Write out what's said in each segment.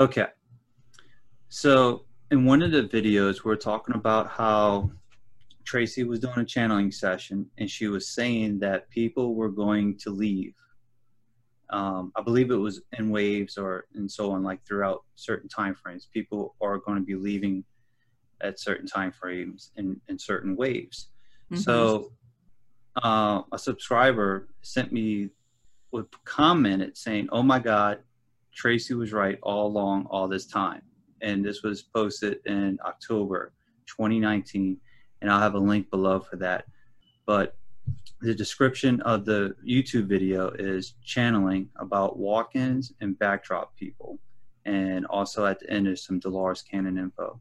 Okay. So in one of the videos, we're talking about how Tracy was doing a channeling session and she was saying that people were going to leave. Um, I believe it was in waves or and so on, like throughout certain time frames. People are going to be leaving at certain time frames in, in certain waves. Mm-hmm. So uh, a subscriber sent me would commented saying, "Oh my God, Tracy was right all along, all this time." And this was posted in October 2019, and I'll have a link below for that. But the description of the YouTube video is channeling about walk-ins and backdrop people, and also at the end there's some Dolores Cannon info.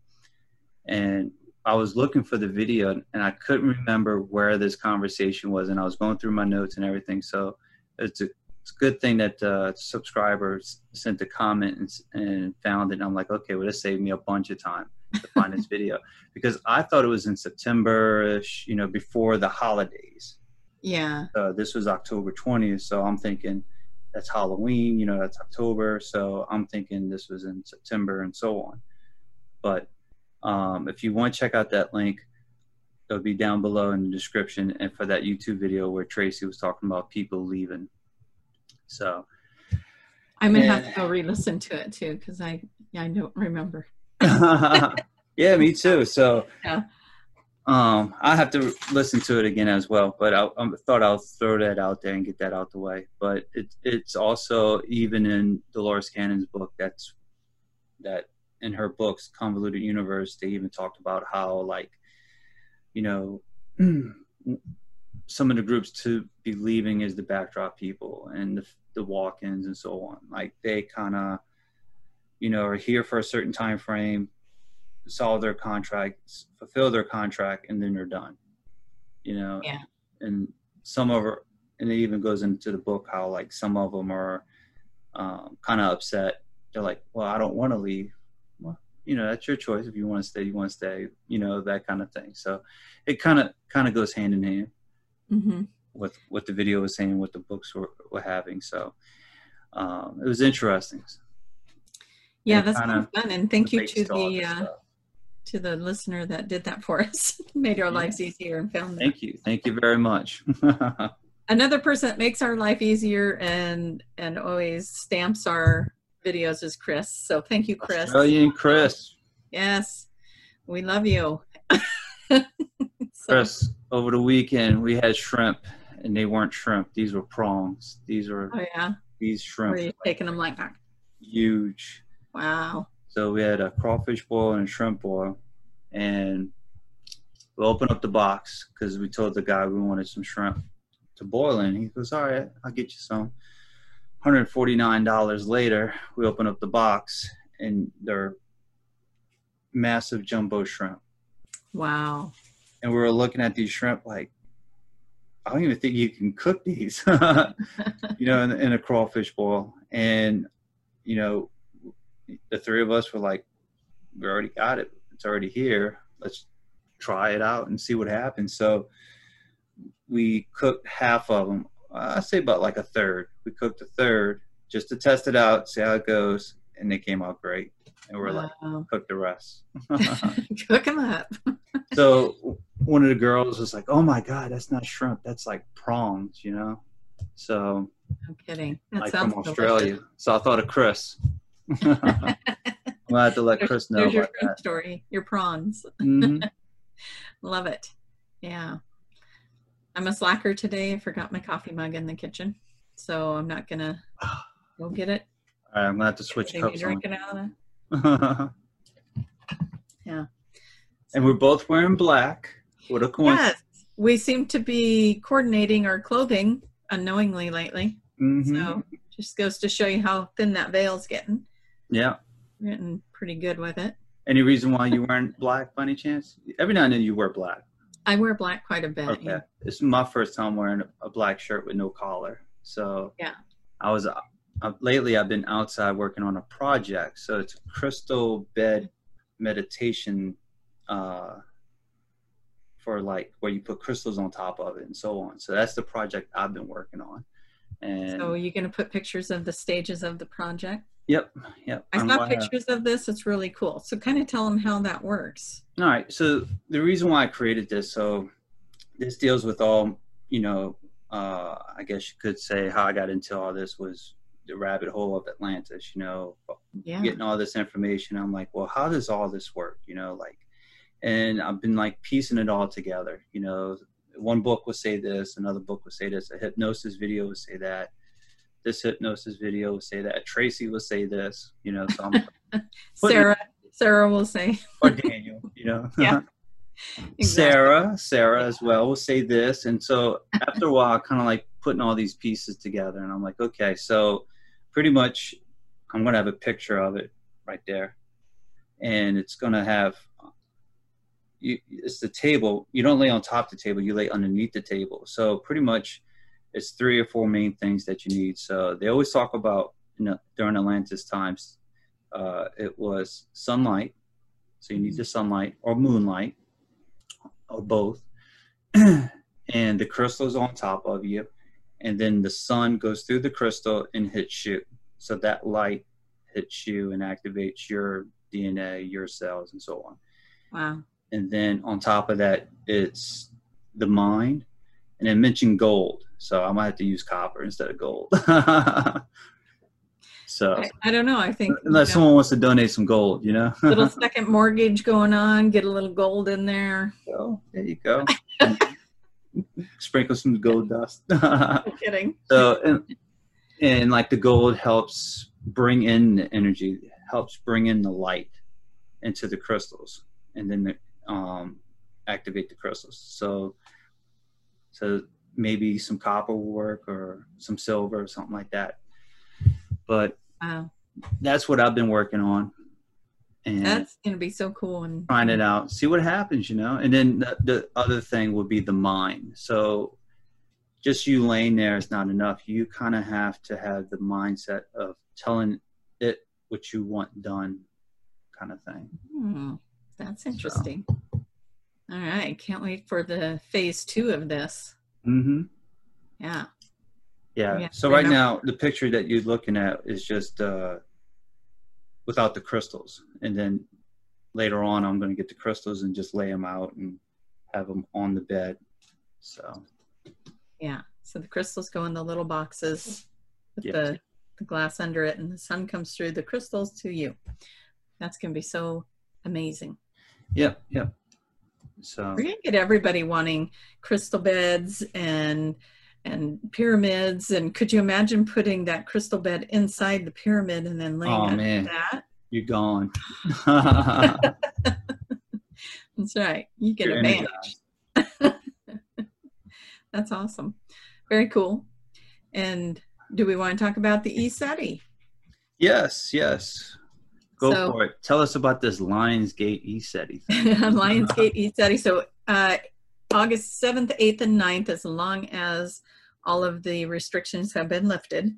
And I was looking for the video and I couldn't remember where this conversation was, and I was going through my notes and everything. So it's a, it's a good thing that uh, subscribers sent a comment and, and found it. And I'm like, okay, well, this saved me a bunch of time to find this video because I thought it was in September-ish, you know, before the holidays. Yeah. Uh, this was October 20th, so I'm thinking that's Halloween, you know, that's October. So I'm thinking this was in September and so on. But um, if you want to check out that link, it'll be down below in the description and for that YouTube video where Tracy was talking about people leaving. So I'm gonna have to go re-listen to it too because I I don't remember. yeah, me too. So yeah. um, I have to listen to it again as well. But I, I, thought I'll throw that out there and get that out the way. But it, it's also even in Dolores Cannon's book that's that in her books, Convoluted Universe, they even talked about how like, you know, some of the groups to be leaving is the backdrop people and the, the walk-ins and so on. Like they kind of, you know, are here for a certain time frame, solve their contracts, fulfill their contract, and then they're done. You know, yeah. And some of and it even goes into the book how like some of them are um, kind of upset. They're like, "Well, I don't want to leave." you know that's your choice if you want to stay you want to stay you know that kind of thing so it kind of kind of goes hand in hand mm-hmm. with what the video was saying what the books were, were having so um, it was interesting yeah that's kind of fun and thank you to the uh, to the listener that did that for us made our yeah. lives easier and found that. thank you thank you very much another person that makes our life easier and and always stamps our videos is Chris. So thank you, Chris. Australian Chris. Yes, we love you. so. Chris, over the weekend we had shrimp, and they weren't shrimp. These were prawns. These were. Oh yeah. These shrimp. You taking them like that? Huge. Wow. So we had a crawfish boil and a shrimp boil, and we opened up the box because we told the guy we wanted some shrimp to boil in. He goes, "All right, I'll get you some." $149 later, we open up the box and they're massive jumbo shrimp. Wow. And we were looking at these shrimp like, I don't even think you can cook these, you know, in, in, a crawfish boil. And, you know, the three of us were like, we already got it. It's already here. Let's try it out and see what happens. So we cooked half of them I say about like a third. We cooked a third just to test it out, see how it goes, and they came out great. And we're wow. like, cook the rest. cook them up. so one of the girls was like, "Oh my god, that's not shrimp. That's like prawns," you know. So I'm kidding. That like from Australia. Delicious. So I thought of Chris. I'm gonna have to let there's, Chris know there's your story. Your prawns. Mm-hmm. Love it. Yeah. I'm a slacker today. I forgot my coffee mug in the kitchen, so I'm not gonna go get it. All right, I'm gonna have to switch cups. Drinking out of yeah. And we're both wearing black. What a coincidence! Yes, we seem to be coordinating our clothing unknowingly lately. Mm-hmm. So just goes to show you how thin that veil's getting. Yeah, getting pretty good with it. Any reason why you weren't black by any chance? Every now and then you wear black. I wear black quite a bit. Okay. Yeah. It's my first time wearing a black shirt with no collar. So yeah, I was uh, lately. I've been outside working on a project. So it's a crystal bed meditation uh, for like where you put crystals on top of it and so on. So that's the project I've been working on. And So you're going to put pictures of the stages of the project. yep, yep. I saw pictures of this. It's really cool. So kind of tell them how that works. All right. So the reason why I created this, so this deals with all, you know, uh, I guess you could say how I got into all this was the rabbit hole of Atlantis, you know, Yeah. getting all this information. I'm like, well, how does all this work? You know, like, and I've been like piecing it all together. You know, one book would say this, another book would say this, a hypnosis video would say that, this hypnosis video would say that, Tracy would say this. You know, so I'm Sarah, Sarah will say. or Daniel. You know, Yeah. Exactly. Sarah, Sarah as well will say this. And so after a while, kind of like putting all these pieces together, and I'm like, okay, so pretty much I'm going to have a picture of it right there. And it's going to have, you, it's the table. You don't lay on top of the table, you lay underneath the table. So pretty much it's three or four main things that you need. So they always talk about, you know, during Atlantis times, uh, it was sunlight. So you need the sunlight or moonlight or both. and the crystal's on top of you. And then the sun goes through the crystal and hits you. So that light hits you and activates your DNA, your cells, and so on. Wow. And then on top of that, it's the mind. And then mention gold. So I might have to use copper instead of gold. so I, I don't know. I think you unless know, someone wants to donate some gold, you know? little second mortgage going on. Get a little gold in there. So there you go. Sprinkle some gold dust. No kidding. so and, and like the gold helps bring in the energy, helps bring in the light into the crystals, and then the, um, activate the crystals. So so maybe some copper will work or some silver or something like that. But Wow. that's what I've been working on. And That's gonna be so cool. And find it out, see what happens, you know. And then the, the other thing would be the mind. So just you laying there is not enough. You kind of have to have the mindset of telling it what you want done, kind of thing. Hmm, that's interesting. All right. Can't wait for the phase two of this. Mm-hmm. Yeah. Yeah. Yeah, so right now, the picture that you're looking at is just uh, without the crystals, and then later on, I'm going to get the crystals and just lay them out and have them on the bed. So Yeah. So the crystals go in the little boxes with Yeah. the, the glass under it, and the sun comes through the crystals to you. That's going to be so amazing. Yep, yep. So We're to get everybody wanting crystal beds and and pyramids. And could you imagine putting that crystal bed inside the pyramid and then laying Oh, man. that? you're gone. That's right. You get You're advantage. That's awesome. Very cool. And do we want to talk about the ECETI? yes, yes. Go So- for it. Tell us about this Lionsgate ECETI thing. Lionsgate eStudy. So uh, August 7th, 8th, and 9th, as long as all of the restrictions have been lifted,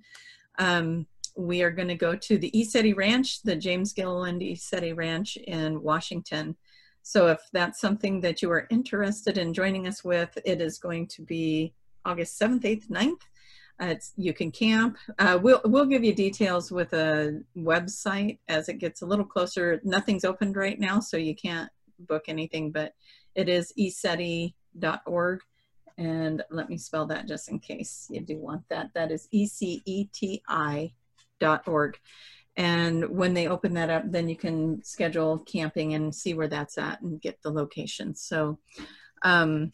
um, we are going to go to the ECETI Ranch, the James Gilliland ECETI Ranch in Washington. So if that's something that you are interested in joining us with, it is going to be August 7th, 8th, 9th. You can camp. Uh, we'll, we'll give you details with a website as it gets a little closer. Nothing's opened right now, so you can't book anything, but it is eceti.org. And let me spell that just in case you do want that. That is E-C-E-T-I dot org. And when they open that up, then you can schedule camping and see where that's at and get the location. So, um,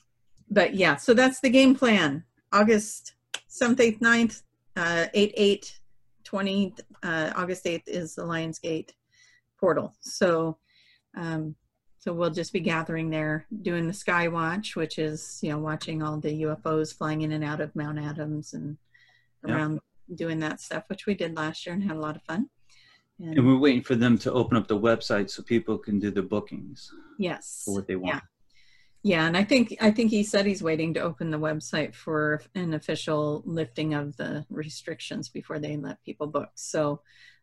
but yeah, so that's the game plan. August 7th, 8th, 9th, uh, 8, 8, 20, uh, August 8th is the Lionsgate portal. So, um, so we'll just be gathering there, doing the Sky Watch, which is you know watching all the UFOs flying in and out of Mount Adams and around doing that stuff, which we did last year and had a lot of fun. And, And we're waiting for them to open up the website so people can do the bookings yes, for what they want. Yeah. Yeah, and I think I think he said he's waiting to open the website for an official lifting of the restrictions before they let people book. So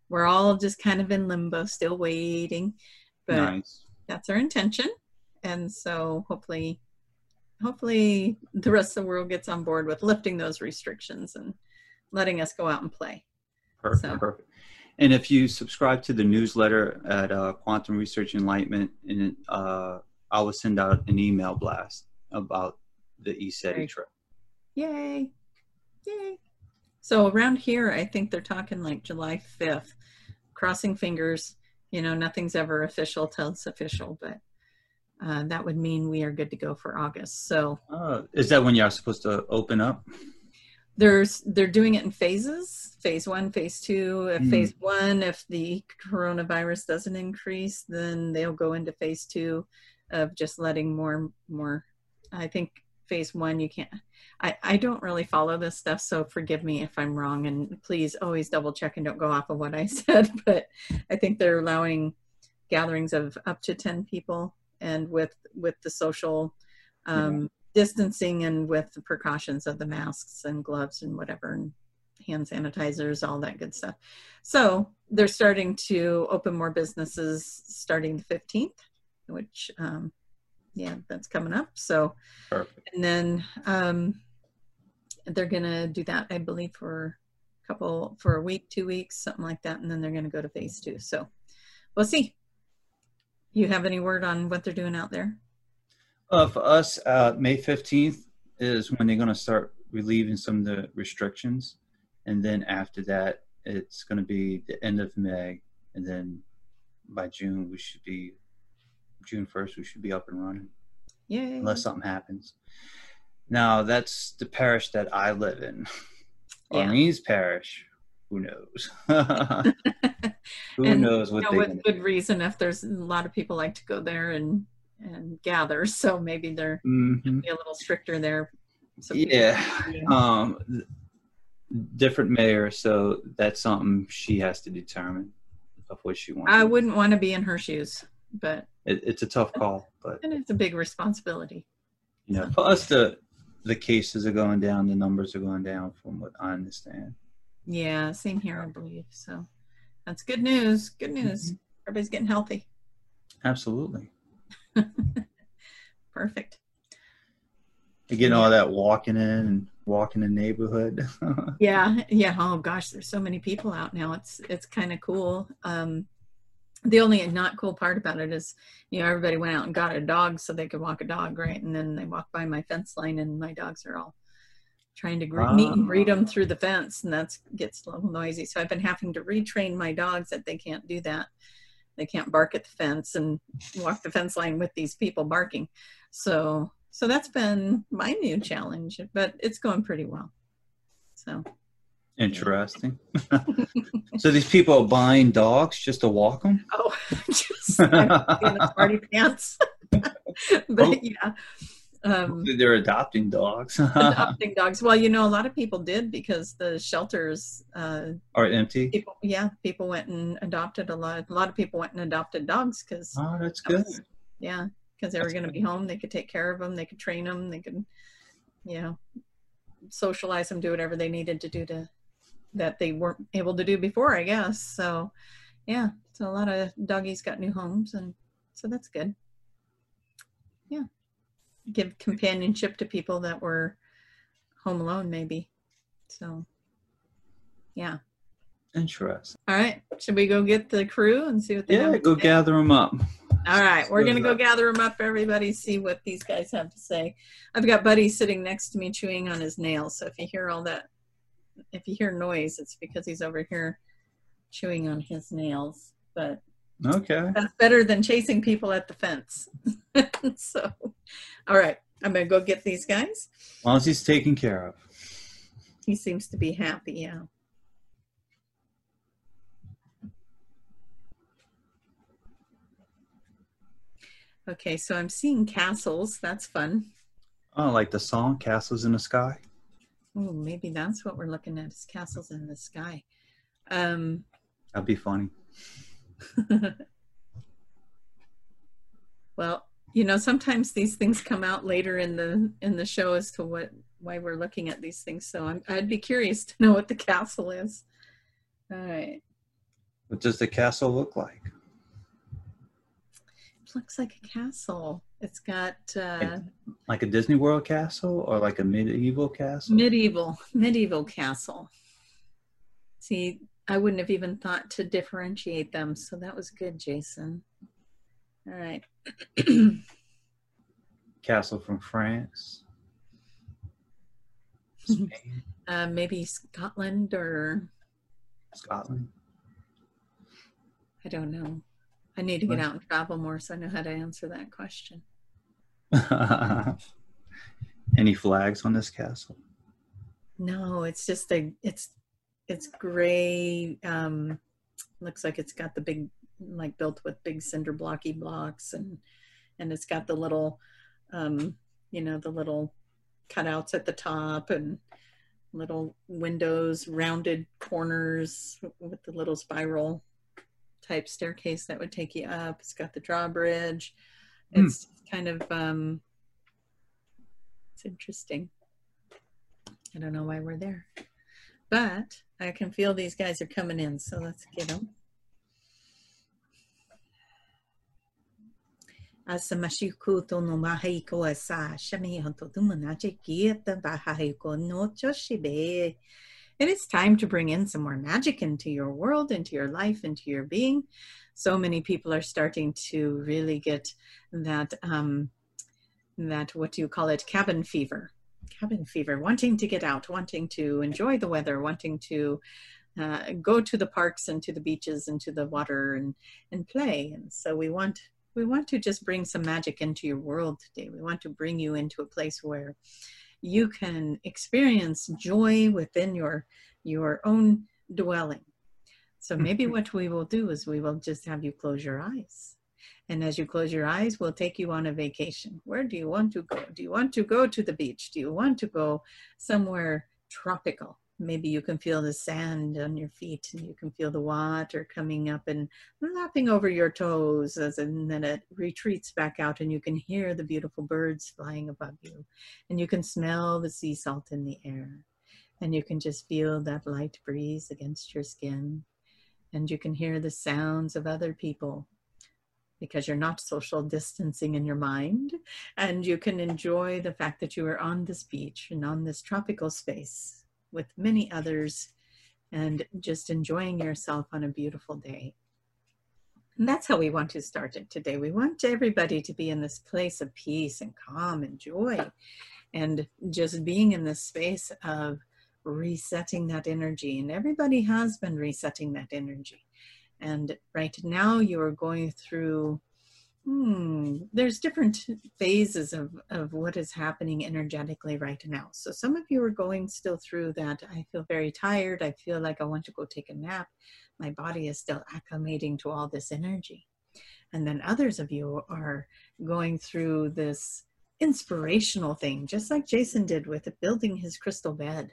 we're all just kind of in limbo, still waiting. But nice. that's our intention, and so hopefully, hopefully the rest of the world gets on board with lifting those restrictions, and letting us go out and play. Perfect. So- Perfect. And if you subscribe to the newsletter at uh, Quantum Research Enlightenment, and uh, I will send out an email blast about the ECETI trip. Yay! Yay! So around here, I think they're talking like July 5th. Crossing fingers. You know, nothing's ever official till it's official, but uh, that would mean we are good to go for August. So Uh, is that when you're supposed to open up? there's they're doing it in phases phase one phase two if Mm. phase one if the coronavirus doesn't increase then they'll go into phase two of just letting more more i think phase one you can't i i don't really follow this stuff so forgive me if i'm wrong and please always double check and don't go off of what i said but i think they're allowing gatherings of up to 10 people and with with the social um, distancing and with the precautions of the masks and gloves and whatever and hand sanitizers all that good stuff. So they're starting to open more businesses starting the 15th which um, yeah that's coming up so Perfect. and then um, they're gonna do that i believe for a couple for a week two weeks something like that and then they're gonna go to phase two so we'll see you have any word on what they're doing out there Uh, for us, uh, May 15th is when they're going to start relieving some of the restrictions. And then after that, it's going to be the end of May. And then by June, we should be, June 1st, we should be up and running yay unless something happens. Now, that's the parish that I live in. Yeah. Orleans Parish, who knows? who And, knows what you know, with good reason if there's a lot of people like to go there and and gather so maybe they're to be a little stricter there so Yeah. um th- different mayor so that's something she has to determine of what she wants i wouldn't want to be in her shoes but it, it's a tough call but and it's a big responsibility. You know for us the the cases are going down the numbers are going down from what i understand. Yeah same here i believe so that's good news good news. Everybody's getting healthy. Absolutely. Perfect. Getting all that walking in and walking the neighborhood. Yeah yeah oh gosh there's so many people out now it's it's kind of cool. Um the only not cool part about it is you know everybody went out and got a dog so they could walk a dog right? And then they walk by my fence line and my dogs are all trying to gre- meet and greet ah. them through the fence and that gets a little noisy. So i've been having to retrain my dogs that they can't do that. They can't bark at the fence and walk the fence line with these people barking. So so that's been my new challenge but it's going pretty well. So interesting so these people are buying dogs just to walk them Oh, just in the party pants. but Oh. yeah, um, they're adopting dogs adopting dogs. Well, you know, a lot of people did because the shelters, uh, are empty people, yeah, people went and adopted a lot. A lot of people went and adopted dogs because, oh that's good yeah, because they were going to be home. They could take care of them. They could train them. They could, you know, socialize them, do whatever they needed to do to that they weren't able to do before, I guess. So, yeah, so a lot of doggies got new homes, and so that's good. Yeah, give companionship to people that were home alone, maybe. So, yeah. interesting All right, should we go get the crew and see what they Yeah, have? to go gather them up. All right, we're gonna go gather them up, everybody, see what these guys have to say. I've got Buddy sitting next to me chewing on his nails, so if you hear all that, if you hear noise, it's because he's over here chewing on his nails. But Okay. that's better than chasing people at the fence. so, all right, I'm gonna go get these guys. As long as he's taken care of. He seems to be happy, yeah. Okay, so I'm seeing castles. That's fun. Oh, like the song "Castles in the Sky." Oh, maybe that's what we're looking at is castles in the sky. Um, That'd be funny. well, you know, sometimes these things come out later in the in the show as to what why we're looking at these things. So I'm, I'd be curious to know what the castle is. All right, What does the castle look like? it looks like a castle. It's got uh, Like a Disney World castle or like a medieval castle? medieval medieval castle. See, I wouldn't have even thought to differentiate them, so that was good, Jason. All right. Castle from France. Uh, maybe Scotland or Scotland. I don't know. I need to get out and travel more so I know how to answer that question. Any flags on this castle? No, it's just a it's it's gray. Um, looks like it's got the big like built with big cinder blocky blocks and and it's got the little um, you know the little cutouts at the top and little windows, rounded corners with the little spiral type staircase that would take you up. It's got the drawbridge. Hmm. It's kind of um, it's interesting. I don't know why we're there, but I can feel these guys are coming in, so let's get them. To no asa shami honto tumunache kieta no choshibe. It is time to bring in some more magic into your world, into your life, into your being. So many people are starting to really get that um, that what do you call it cabin fever. Cabin fever wanting to get out wanting to enjoy the weather wanting to uh, go to the parks and to the beaches and to the water and and play. And so we want we want to just bring some magic into your world today. We want to bring you into a place where you can experience joy within your your own dwelling so maybe what we will do is we will just have you close your eyes and as you close your eyes, we'll take you on a vacation. Where do you want to go? Do you want to go to the beach? Do you want to go somewhere tropical? Maybe you can feel the sand on your feet and you can feel the water coming up and lapping over your toes as and then it retreats back out and you can hear the beautiful birds flying above you and you can smell the sea salt in the air and you can just feel that light breeze against your skin and you can hear the sounds of other people because you're not social distancing in your mind and you can enjoy the fact that you are on this beach and on this tropical space with many others and just enjoying yourself on a beautiful day. And that's how we want to start it today. We want everybody to be in this place of peace and calm and joy and just being in this space of resetting that energy. And everybody has been resetting that energy. And right now you are going through, hmm, there's different phases of, of what is happening energetically right now. So some of you are going still through that. I feel very tired. I feel like I want to go take a nap. My body is still acclimating to all this energy. And then others of you are going through this inspirational thing, just like Jason did with building his crystal bed.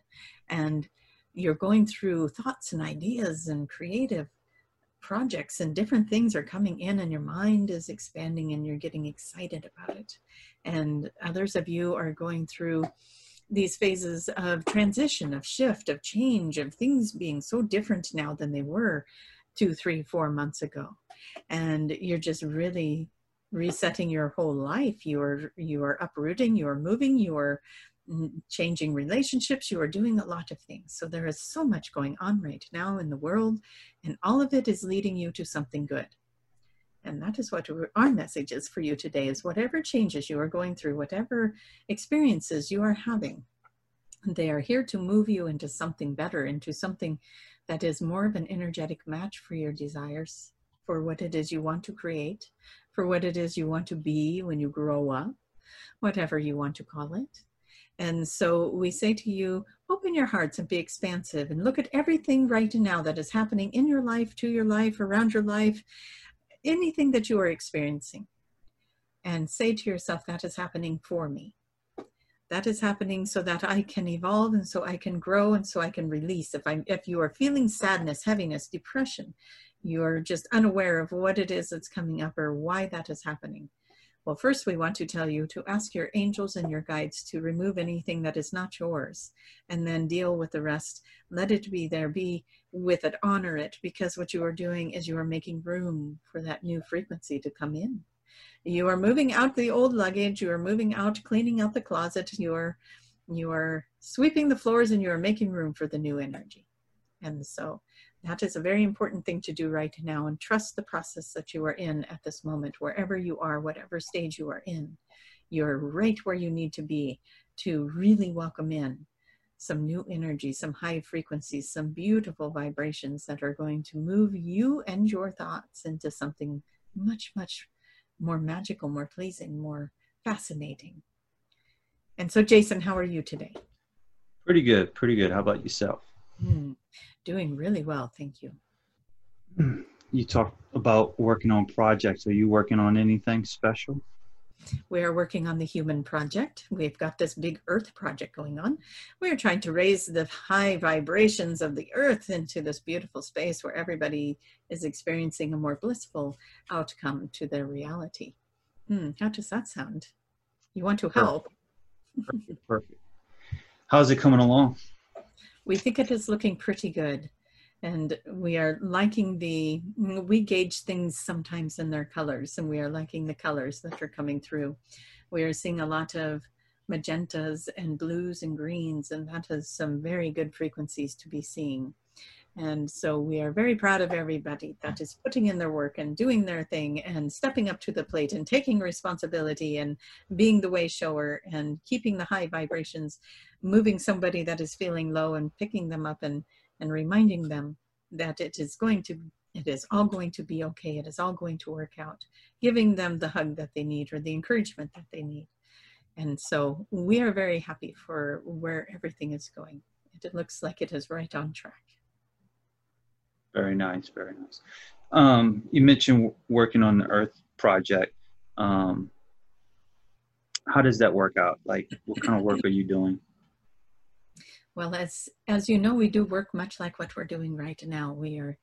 And you're going through thoughts and ideas and creative projects and different things are coming in and your mind is expanding and you're getting excited about it and others of you are going through these phases of transition of shift of change of things being so different now than they were two three four months ago and you're just really resetting your whole life. You are you are uprooting you are moving you are changing relationships you are doing a lot of things. So there is so much going on right now in the world and all of it is leading you to something good. And that is what our message is for you today is whatever changes you are going through whatever experiences you are having they are here to move you into something better into something that is more of an energetic match for your desires for what it is you want to create for what it is you want to be when you grow up whatever you want to call it and so we say to you, open your hearts and be expansive and look at everything right now that is happening in your life, to your life, around your life, anything that you are experiencing. And say to yourself, that is happening for me. That is happening so that I can evolve and so I can grow and so I can release. If I'm if you are feeling sadness, heaviness, depression, you're just unaware of what it is that's coming up or why that is happening. Well, first, we want to tell you to ask your angels and your guides to remove anything that is not yours and then deal with the rest. Let it be there, be with it, honor it, because what you are doing is you are making room for that new frequency to come in. You are moving out the old luggage, you are moving out, cleaning out the closet, you are, you are sweeping the floors, and you are making room for the new energy. And so that is a very important thing to do right now and trust the process that you are in at this moment, wherever you are, whatever stage you are in. You're right where you need to be to really welcome in some new energy, some high frequencies, some beautiful vibrations that are going to move you and your thoughts into something much, much more magical, more pleasing, more fascinating. And so, Jason, how are you today? Pretty good, pretty good. How about yourself? Mm, doing really well, thank you. You talked about working on projects. Are you working on anything special? We are working on the human project. We've got this big earth project going on. We're trying to raise the high vibrations of the earth into this beautiful space where everybody is experiencing a more blissful outcome to their reality. Hmm, how does that sound? You want to help? Perfect. Perfect. How's it coming along? We think it is looking pretty good. And we are liking the we gauge things sometimes in their colors and we are liking the colors that are coming through. We are seeing a lot of magentas and blues and greens and that is some very good frequencies to be seeing and so we are very proud of everybody that is putting in their work and doing their thing and stepping up to the plate and taking responsibility and being the way shower and keeping the high vibrations moving somebody that is feeling low and picking them up and and reminding them that it is going to it is all going to be okay. It is all going to work out. Giving them the hug that they need or the encouragement that they need. And so we are very happy for where everything is going. It looks like it is right on track very nice very nice um, you mentioned working on the earth project um, how does that work out like what kind of work are you doing well, as as you know, we do work much like what we're doing right now. We are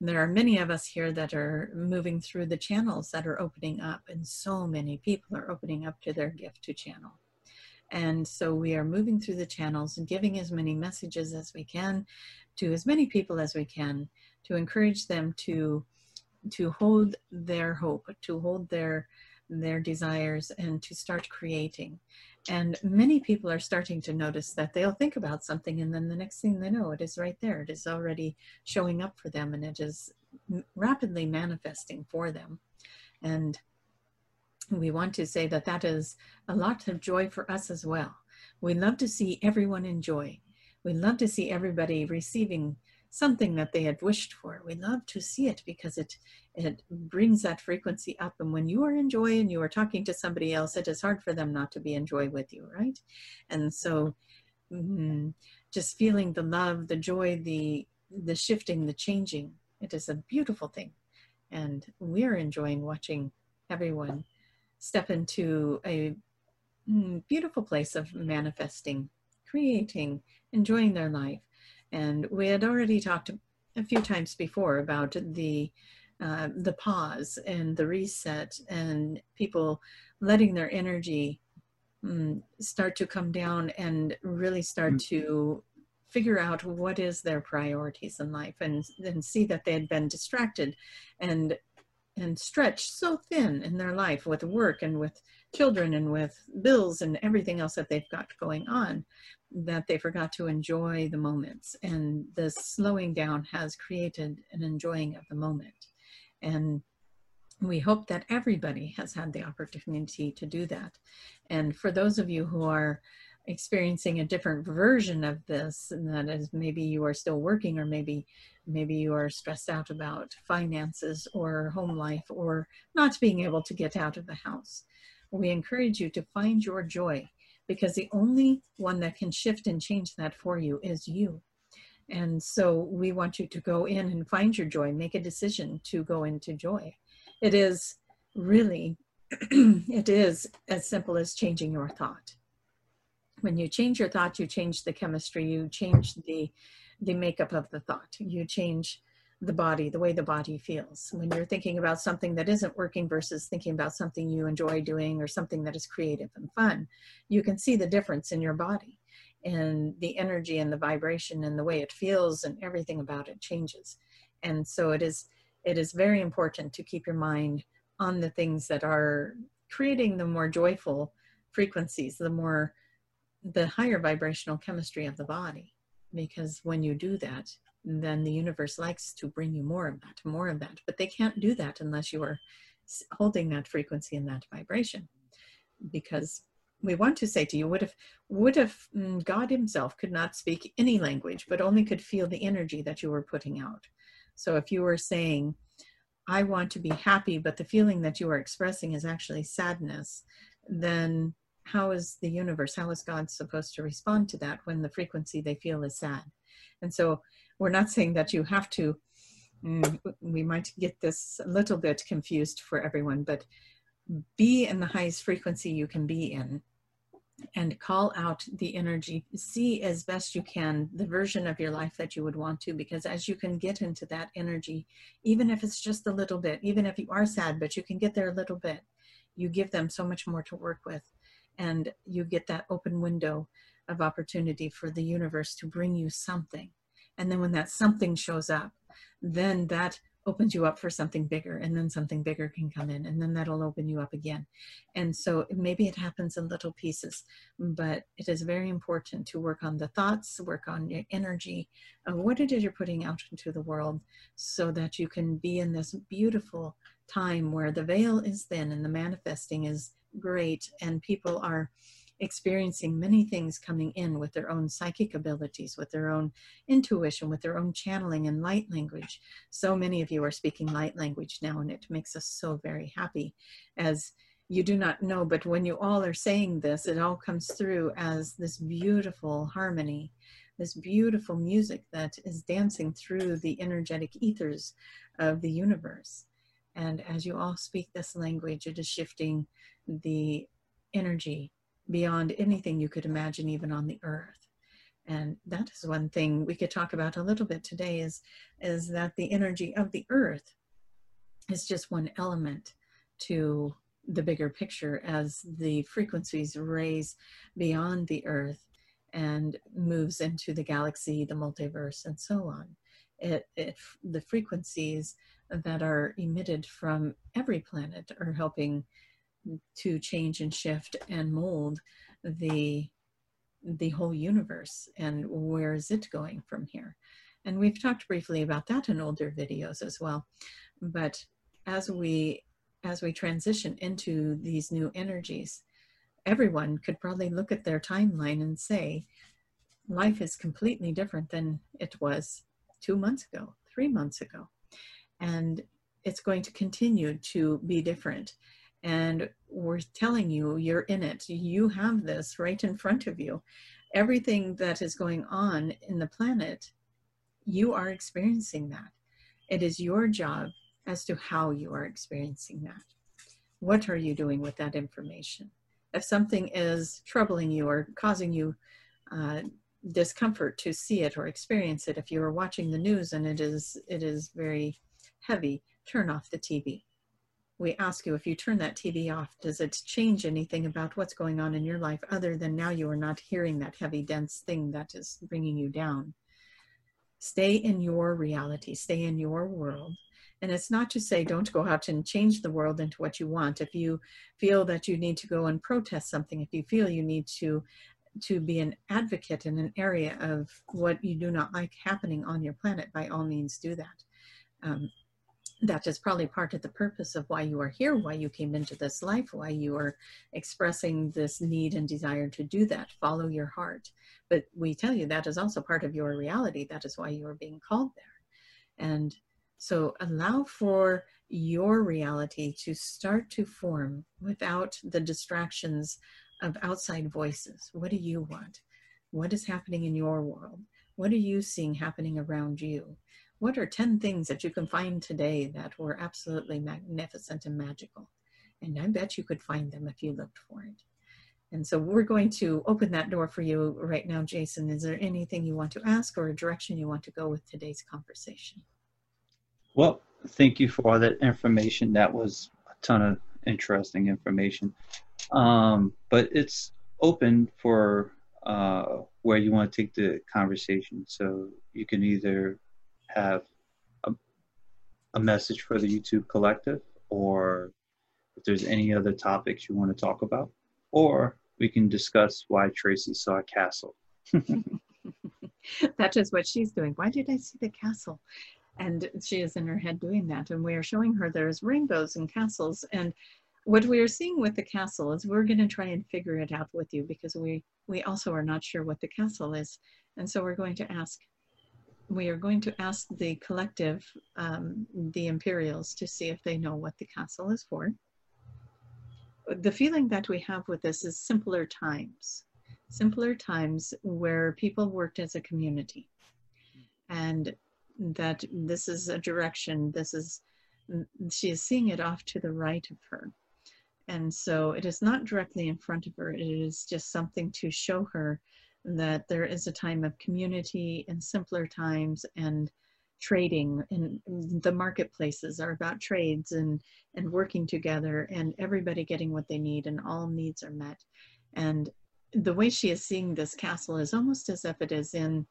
there are many of us here that are moving through the channels that are opening up, and so many people are opening up to their gift to channel. And so we are moving through the channels and giving as many messages as we can to as many people as we can to encourage them to to hold their hope, to hold their their desires and to start creating. And many people are starting to notice that they'll think about something and then the next thing they know, it is right there. It is already showing up for them and it is rapidly manifesting for them. And we want to say that that is a lot of joy for us as well. We love to see everyone enjoy. We love to see everybody receiving something that they had wished for. We love to see it because it it brings that frequency up. And when you are in joy and you are talking to somebody else, it is hard for them not to be in joy with you, right? And so, mm, just feeling the love, the joy, the the shifting, the changing, it is a beautiful thing, and we are enjoying watching everyone step into a mm, beautiful place of manifesting, creating, enjoying their life and we had already talked a few times before about the uh, the pause and the reset and people letting their energy um, start to come down and really start mm. to figure out what is their priorities in life and and see that they had been distracted and and stretched so thin in their life with work and with children and with bills and everything else that they've got going on that they forgot to enjoy the moments. And the slowing down has created an enjoying of the moment. And we hope that everybody has had the opportunity to do that. And for those of you who are experiencing a different version of this, and that is maybe you are still working, or maybe maybe you are stressed out about finances or home life, or not being able to get out of the house. We encourage you to find your joy because the only one that can shift and change that for you is you. And so we want you to go in and find your joy, make a decision to go into joy. It is really, it is as simple as changing your thought. When you change your thought, you change the chemistry, you change the the makeup of the thought. You change the body, the way the body feels. When you're thinking about something that isn't working versus thinking about something you enjoy doing or something that is creative and fun, you can see the difference in your body and the energy and the vibration and the way it feels and everything about it changes. And so it is it is very important to keep your mind on the things that are creating the more joyful frequencies, the more the higher vibrational chemistry of the body because when you do that then the universe likes to bring you more of that, more of that. But they can't do that unless you are holding that frequency and that vibration. Because we want to say to you, what if, what if mm, God Himself could not speak any language, but only could feel the energy that you were putting out? So if you were saying, I want to be happy, but the feeling that you are expressing is actually sadness, then how is the universe, how is God supposed to respond to that when the frequency they feel is sad? And so we're not saying that you have to, mm, we might get this a little bit confused for everyone, but be in the highest frequency you can be in and call out the energy see as best you can the version of your life that you would want to because as you can get into that energy even if it's just a little bit even if you are sad but you can get there a little bit you give them so much more to work with and you get that open window of opportunity for the universe to bring you something. And then when that something shows up then that opens you up for something bigger and then something bigger can come in and then that'll open you up again. And so maybe it happens in little pieces but it is very important to work on the thoughts work on your energy of what it is you're putting out into the world so that you can be in this beautiful time where the veil is thin and the manifesting is great and people are experiencing many things coming in with their own psychic abilities, with their own intuition, with their own channeling and light language. So many of you are speaking light language now, and it makes us so very happy as you do not know, but when you all are saying this, it all comes through as this beautiful harmony, this beautiful music that is dancing through the energetic ethers of the universe. And as you all speak this language, it is shifting the energy beyond anything you could imagine, even on the earth. And that is one thing we could talk about a little bit today is, is that the energy of the earth is just one element to the bigger picture as the frequencies raise beyond the earth and moves into the galaxy, the multiverse, and so on. It, it, the frequencies that are emitted from every planet are helping to change and shift and mold the the whole universe. And where is it going from here? And we've talked briefly about that in older videos as well. But as we as we transition into these new energies everyone could probably look at their timeline and say life is completely different than it was two months ago three months ago and it's going to continue to be different and we're telling you you're in it. You have this right in front of you. Everything that is going on in the planet, you are experiencing that. It is your job as to how you are experiencing that. What are you doing with that information? If something is troubling you or causing you uh, discomfort to see it or experience it, if you are watching the news and it is it is very heavy, turn off the TV we ask you if you turn that TV off, does it change anything about what's going on in your life other than now you are not hearing that heavy, dense thing that is bringing you down? Stay in your reality, stay in your world. And it's not to say don't go out and change the world into what you want. If you feel that you need to go and protest something, if you feel you need to to be an advocate in an area of what you do not like happening on your planet, by all means do that. Um, that is probably part of the purpose of why you are here, why you came into this life, why you are expressing this need and desire to do that. Follow your heart. But we tell you that is also part of your reality. That is why you are being called there. And so allow for your reality to start to form without the distractions of outside voices. What do you want? What is happening in your world? What are you seeing happening around you? What are 10 things that you can find today that were absolutely magnificent and magical? And I bet you could find them if you looked for it. And so we're going to open that door for you right now, Jason. Is there anything you want to ask or a direction you want to go with today's conversation? Well, thank you for all that information. That was a ton of interesting information. Um, but it's open for uh, where you want to take the conversation. So you can either have a, a message for the YouTube collective or if there's any other topics you want to talk about, or we can discuss why Tracy saw a castle. that is what she's doing. Why did I see the castle? And she is in her head doing that. And we are showing her there's rainbows and castles. And what we are seeing with the castle is we're going to try and figure it out with you because we, we also are not sure what the castle is. And so we're going to ask, we are going to ask the collective, um, the Imperials, to see if they know what the castle is for. The feeling that we have with this is simpler times simpler times where people worked as a community and that this is a direction this is she is seeing it off to the right of her and so it is not directly in front of her it is just something to show her that there is a time of community and simpler times and trading and the marketplaces are about trades and and working together and everybody getting what they need and all needs are met and the way she is seeing this castle is almost as if it is in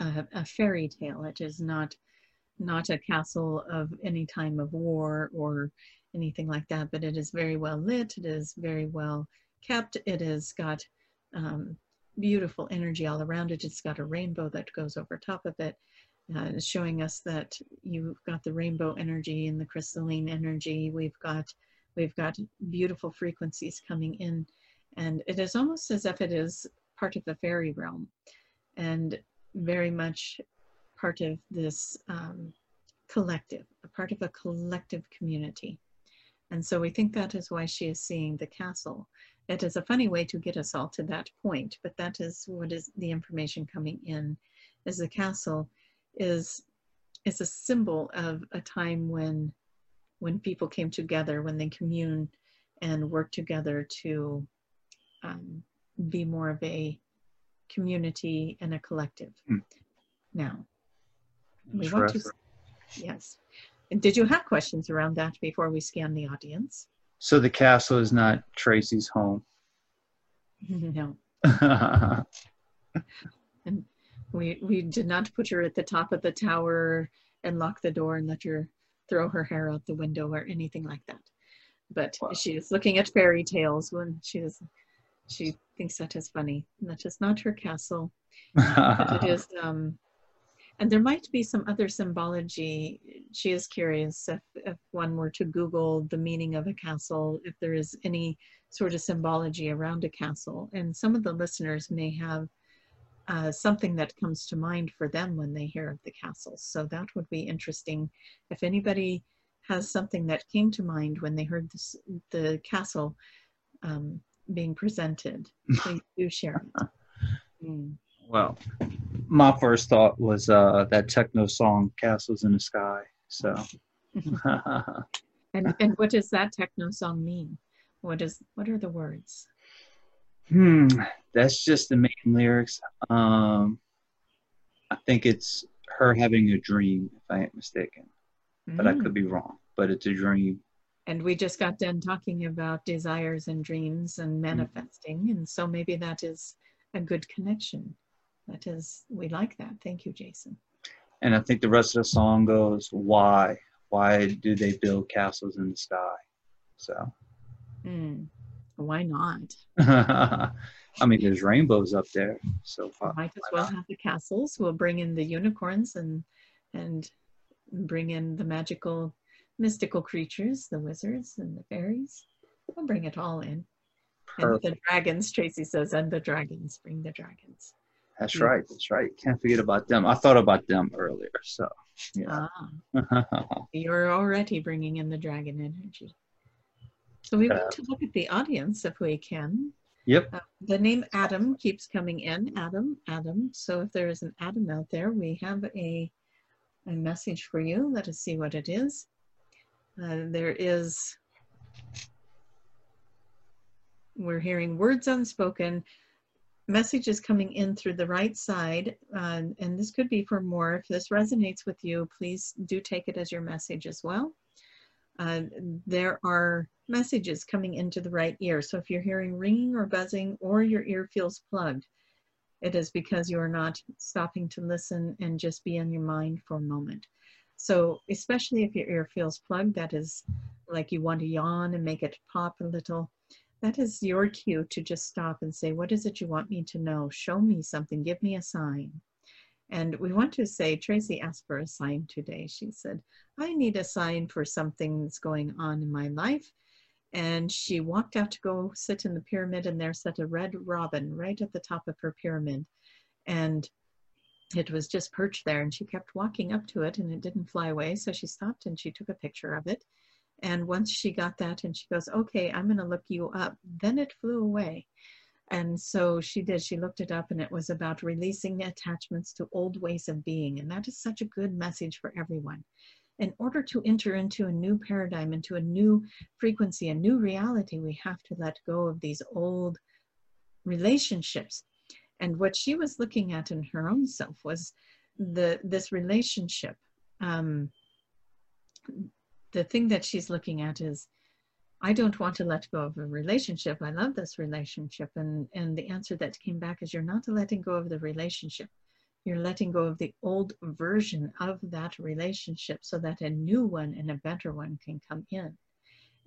a, a, fairy tale. It is not not a castle of any time of war or anything like that, but it is very well lit. It is very well kept. It has got um, beautiful energy all around it. It's got a rainbow that goes over top of it. Uh, showing us that you've got the rainbow energy and the crystalline energy. We've got we've got beautiful frequencies coming in and it is almost as if it is part of the fairy realm and very much part of this um, collective, a part of a collective community. And so we think that is why she is seeing the castle. It is a funny way to get us all to that point, but that is what is the information coming in is the castle is is a symbol of a time when when people came together, when they commune and work together to um, be more of a community and a collective mm. now. We want to, yes. And did you have questions around that before we scan the audience? So the castle is not Tracy's home. no. and we we did not put her at the top of the tower and lock the door and let her throw her hair out the window or anything like that. But wow. she is looking at fairy tales when she is she thinks that is funny. And That is not her castle. it is, um, and there might be some other symbology. She is curious if, if one were to Google the meaning of a castle, if there is any sort of symbology around a castle. And some of the listeners may have uh, something that comes to mind for them when they hear of the castle. So that would be interesting. If anybody has something that came to mind when they heard this, the castle, um, being presented. Please do share it. Mm. Well, my first thought was uh, that techno song "Castles in the Sky." So, and and what does that techno song mean? What is what are the words? Hmm, that's just the main lyrics. Um, I think it's her having a dream, if I ain't mistaken, but I could mm. be wrong. But it's a dream and we just got done talking about desires and dreams and mm-hmm. manifesting mm-hmm. and so maybe that is a good connection that is we like that thank you jason and i think the rest of the song goes why why do they build castles in the sky so mm, why not i mean there's rainbows up there so far. might as well not? have the castles we'll bring in the unicorns and and bring in the magical mystical creatures, the wizards and the fairies. We'll bring it all in. Perfect. And the dragons, Tracy says, and the dragons, bring the dragons. That's yeah. right. That's right. Can't forget about them. I thought about them earlier. So, yeah. Ah, you're already bringing in the dragon energy. So we want to look at the audience if we can. Yep. Uh, the name Adam keeps coming in. Adam, Adam. So if there is an Adam out there, we have a, a message for you. Let us see what it is. Uh, there is, we're hearing words unspoken, messages coming in through the right side, uh, and this could be for more. If this resonates with you, please do take it as your message as well. Uh, there are messages coming into the right ear. So if you're hearing ringing or buzzing or your ear feels plugged, it is because you are not stopping to listen and just be in your mind for a moment. So especially if your ear feels plugged, that is like you want to yawn and make it pop a little, that is your cue to just stop and say, what is it you want me to know? Show me something, give me a sign. And we want to say, Tracy asked for a sign today. She said, I need a sign for something that's going on in my life. And she walked out to go sit in the pyramid, and there sat a red robin right at the top of her pyramid. And it was just perched there, and she kept walking up to it, and it didn't fly away. So she stopped and she took a picture of it. And once she got that, and she goes, Okay, I'm going to look you up. Then it flew away. And so she did, she looked it up, and it was about releasing attachments to old ways of being. And that is such a good message for everyone. In order to enter into a new paradigm, into a new frequency, a new reality, we have to let go of these old relationships. And what she was looking at in her own self was the this relationship. Um, the thing that she's looking at is I don't want to let go of a relationship. I love this relationship. And, and the answer that came back is you're not letting go of the relationship. You're letting go of the old version of that relationship so that a new one and a better one can come in.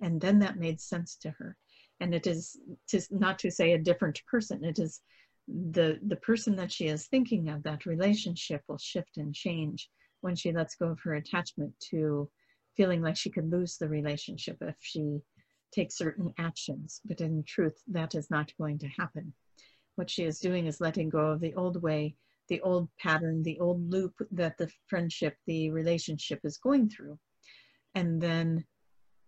And then that made sense to her. And it is to, not to say a different person, it is the, the person that she is thinking of, that relationship will shift and change when she lets go of her attachment to feeling like she could lose the relationship if she takes certain actions, but in truth, that is not going to happen. What she is doing is letting go of the old way, the old pattern, the old loop that the friendship, the relationship is going through. And then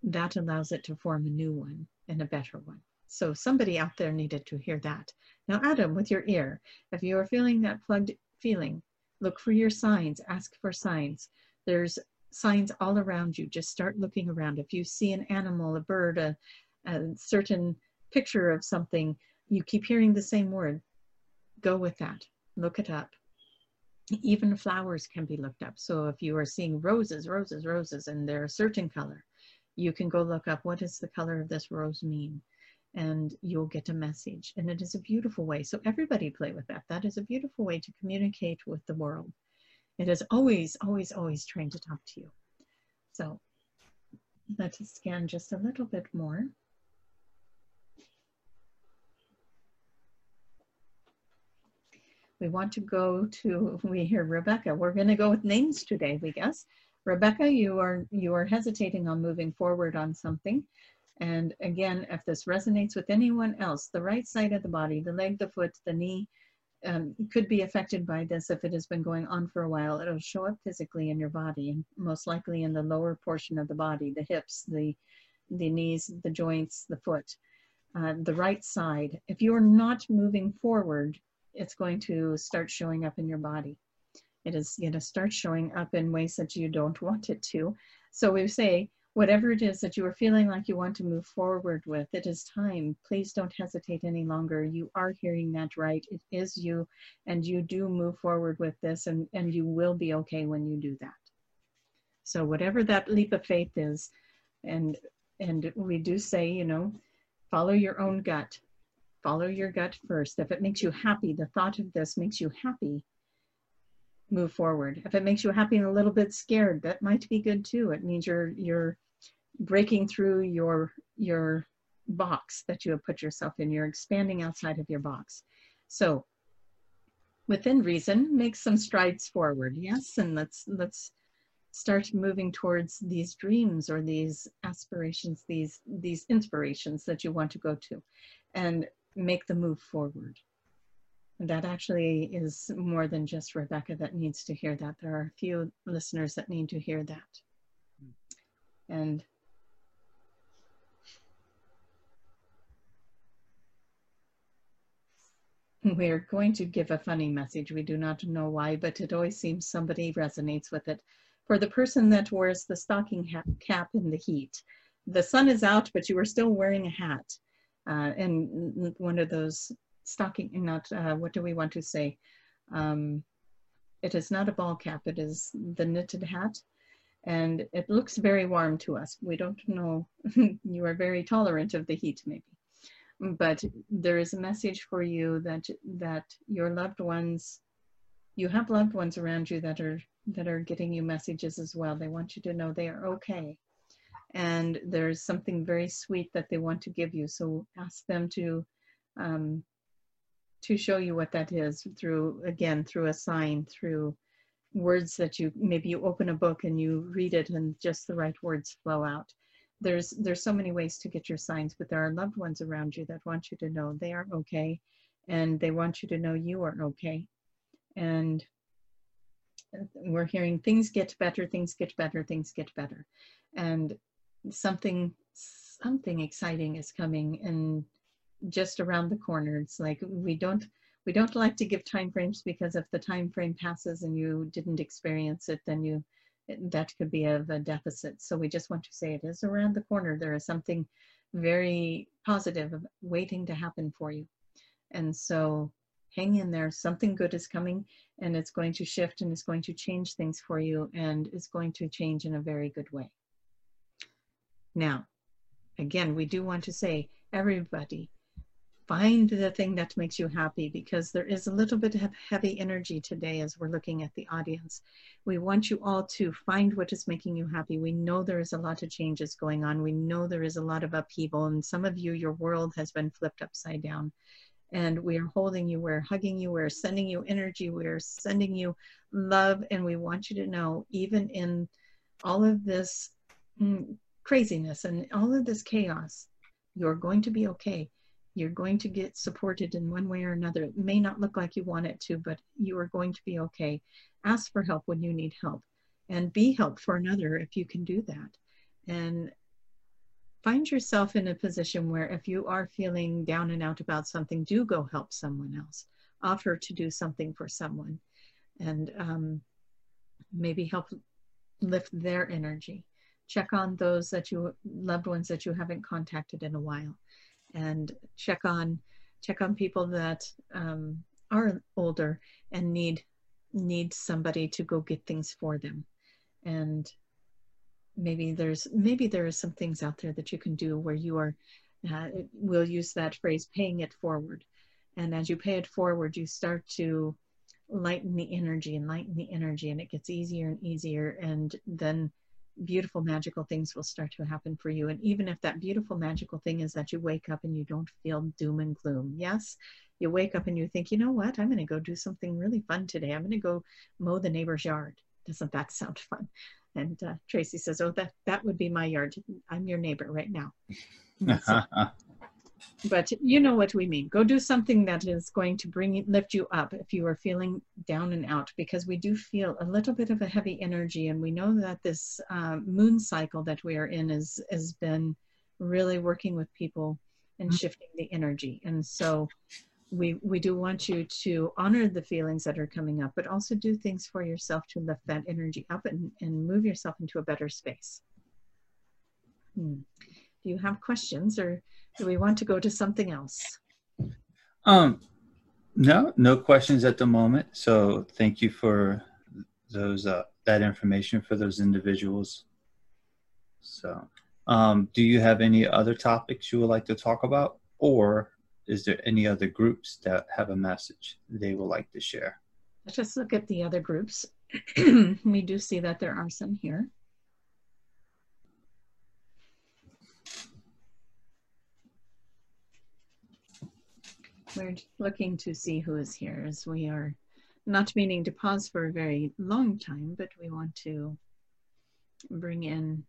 that allows it to form a new one and a better one. So somebody out there needed to hear that. Now, Adam, with your ear, if you are feeling that plugged feeling, look for your signs, ask for signs. There's signs all around you. Just start looking around. If you see an animal, a bird, a, a certain picture of something, you keep hearing the same word, go with that. Look it up. Even flowers can be looked up. So if you are seeing roses, roses, roses, and they're a certain color, you can go look up what does the color of this rose mean? And you'll get a message. And it is a beautiful way. So everybody play with that. That is a beautiful way to communicate with the world. It is always, always, always trying to talk to you. So let's scan just a little bit more. We want to go to, we hear Rebecca. We're going to go with names today, we guess. Rebecca, you are, you are hesitating on moving forward on something. And again, if this resonates with anyone else, the right side of the body, the leg, the foot, the knee, um, could be affected by this if it has been going on for a while. It'll show up physically in your body, most likely in the lower portion of the body, the hips, the the knees, the joints, the foot, uh, the right side. If you are not moving forward, it's going to start showing up in your body. It is going to start showing up in ways that you don't want it to. So we say whatever it is that you are feeling like you want to move forward with, it is time. Please don't hesitate any longer. You are hearing that right. It is you, and you do move forward with this, and, and you will be okay when you do that. So whatever that leap of faith is, and and we do say, you know, follow your own gut. Follow your gut first. If it makes you happy, the thought of this makes you happy, move forward. If it makes you happy and a little bit scared, that might be good too. It means you're you're breaking through your your box that you have put yourself in. You're expanding outside of your box. So within reason make some strides forward. Yes and let's let's start moving towards these dreams or these aspirations these these inspirations that you want to go to and make the move forward. And that actually is more than just rebecca that needs to hear that. There are a few listeners that need to hear that. Hmm. And We're going to give a funny message. We do not know why, but it always seems somebody resonates with it. For the person that wears the stocking cap in the heat, the sun is out, but you are still wearing a hat. Uh, and one of those stocking, not, uh, what do we want to say? Um, it is not a ball cap, it is the knitted hat. And it looks very warm to us. We don't know, you are very tolerant of the heat maybe but there is a message for you that that your loved ones you have loved ones around you that are that are getting you messages as well. They want you to know they are okay. And there's something very sweet that they want to give you. So ask them to um, to show you what that is through, again, through a sign, through words that you, maybe you open a book and you read it and just the right words flow out. There's, there's so many ways to get your signs, but there are loved ones around you that want you to know they are okay and they want you to know you are okay. And we're hearing things get better, things get better, things get better. And something, something exciting is coming and just around the corner. It's like we don't we don't like to give time frames because if the time frame passes and you didn't experience it, then you that could be of a deficit. So we just want to say it is around the corner. There is something very positive waiting to happen for you. And so hang in there. Something good is coming and it's going to shift and it's going to change things for you and it's going to change in a very good way. Now, again, we do want to say, everybody, find the thing that makes you happy because there is a little bit of heavy energy today as we're looking at the audience. We want you all to find what is making you happy. We know there is a lot of changes going on. We know there is a lot of upheaval, and some of you, your world has been flipped upside down. And we are holding you, we're hugging you, we're sending you energy, we're sending you love. And we want you to know, even in all of this mm, craziness and all of this chaos, you're going to be okay you're going to get supported in one way or another. It may not look like you want it to, but you are going to be okay. Ask for help when you need help and be help for another if you can do that. And find yourself in a position where if you are feeling down and out about something, do go help someone else. Offer to do something for someone and um, maybe help lift their energy. Check on those that you loved ones that you haven't contacted in a while and check on check on people that um, are older and need need somebody to go get things for them. And maybe there's maybe there are some things out there that you can do where you are uh, we'll use that phrase paying it forward. And as you pay it forward you start to lighten the energy and lighten the energy and it gets easier and easier. And then beautiful magical things will start to happen for you. And even if that beautiful magical thing is that you wake up and you don't feel doom and gloom yes you wake up and you think you know what? I'm going to go do something really fun today. I'm going to go mow the neighbor's yard. Doesn't that sound fun? And uh, tracy says oh that that would be my yard. I'm your neighbor right now but you know what we mean. Go do something that is going to bring lift you up if you are feeling down and out, because we do feel a little bit of a heavy energy, and we know that this uh, moon cycle that we are in is has been really working with people and mm-hmm. shifting the energy. And so we we do want you to honor the feelings that are coming up, but also do things for yourself to lift that energy up and, and move yourself into a better space. Hmm. Do you have questions or do we want to go to something else? Um, no, no questions at the moment. So thank you for those uh, that information for those individuals. So, um, do you have any other topics you would like to talk about, or is there any other groups that have a message they would like to share? Let's just look at the other groups. we do see that there are some here. We're looking to see who is here as we are not meaning to pause for a very long time, but we want to bring in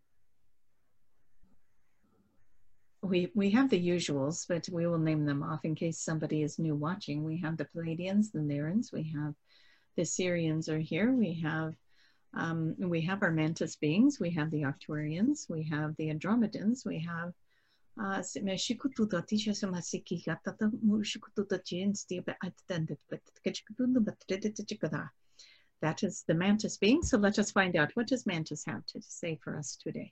we we have the usuals, but we will name them off in case somebody is new watching. We have the Pleiadians, the Lyrans, we have the Sirians are here, we have um, we have our mantis beings, we have the Arcturians, we have the Andromedans, we have that is the mantis being. So let us find out what does mantis have to say for us today.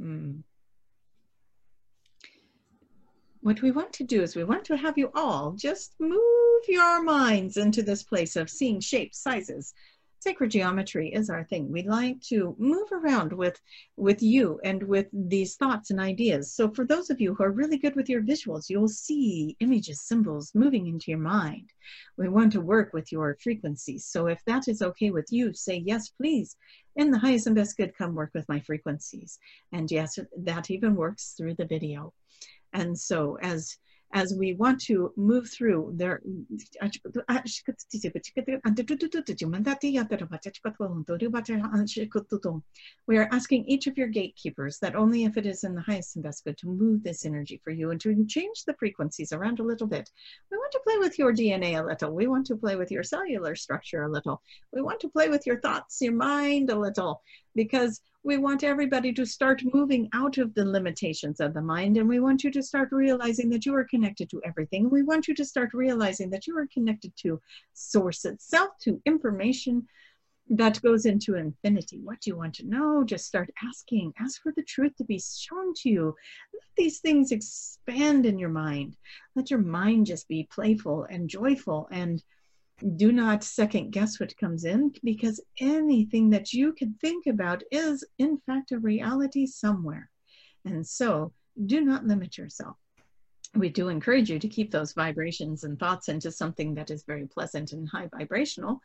Mm. What we want to do is we want to have you all just move your minds into this place of seeing shapes, sizes, sacred geometry is our thing. We like to move around with, with you and with these thoughts and ideas. So for those of you who are really good with your visuals, you'll see images, symbols moving into your mind. We want to work with your frequencies. So if that is okay with you, say, yes, please. In the highest and best good, come work with my frequencies. And yes, that even works through the video. And so as as we want to move through there we are asking each of your gatekeepers that only if it is in the highest and best good to move this energy for you and to change the frequencies around a little bit. We want to play with your dna a little. We want to play with your cellular structure a little. We want to play with your thoughts your mind a little because we want everybody to start moving out of the limitations of the mind and we want you to start realizing that you are connected to everything. We want you to start realizing that you are connected to source itself to information that goes into infinity. What do you want to know? Just start asking. Ask for the truth to be shown to you. Let these things expand in your mind. Let your mind just be playful and joyful and do not second guess what comes in because anything that you can think about is in fact a reality somewhere. And so do not limit yourself. We do encourage you to keep those vibrations and thoughts into something that is very pleasant and high vibrational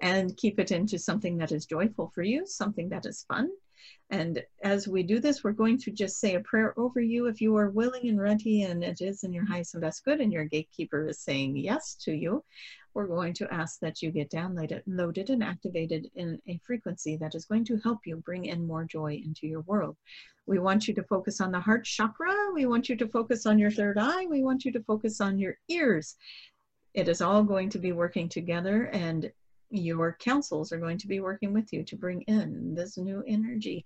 and keep it into something that is joyful for you something that is fun. And as we do this, we're going to just say a prayer over you. If you are willing and ready and it is in your highest and best good and your gatekeeper is saying yes to you. We're going to ask that you get downloaded loaded and activated in a frequency that is going to help you bring in more joy into your world. We want you to focus on the heart chakra. We want you to focus on your third eye. We want you to focus on your ears. It is all going to be working together and your councils are going to be working with you to bring in this new energy.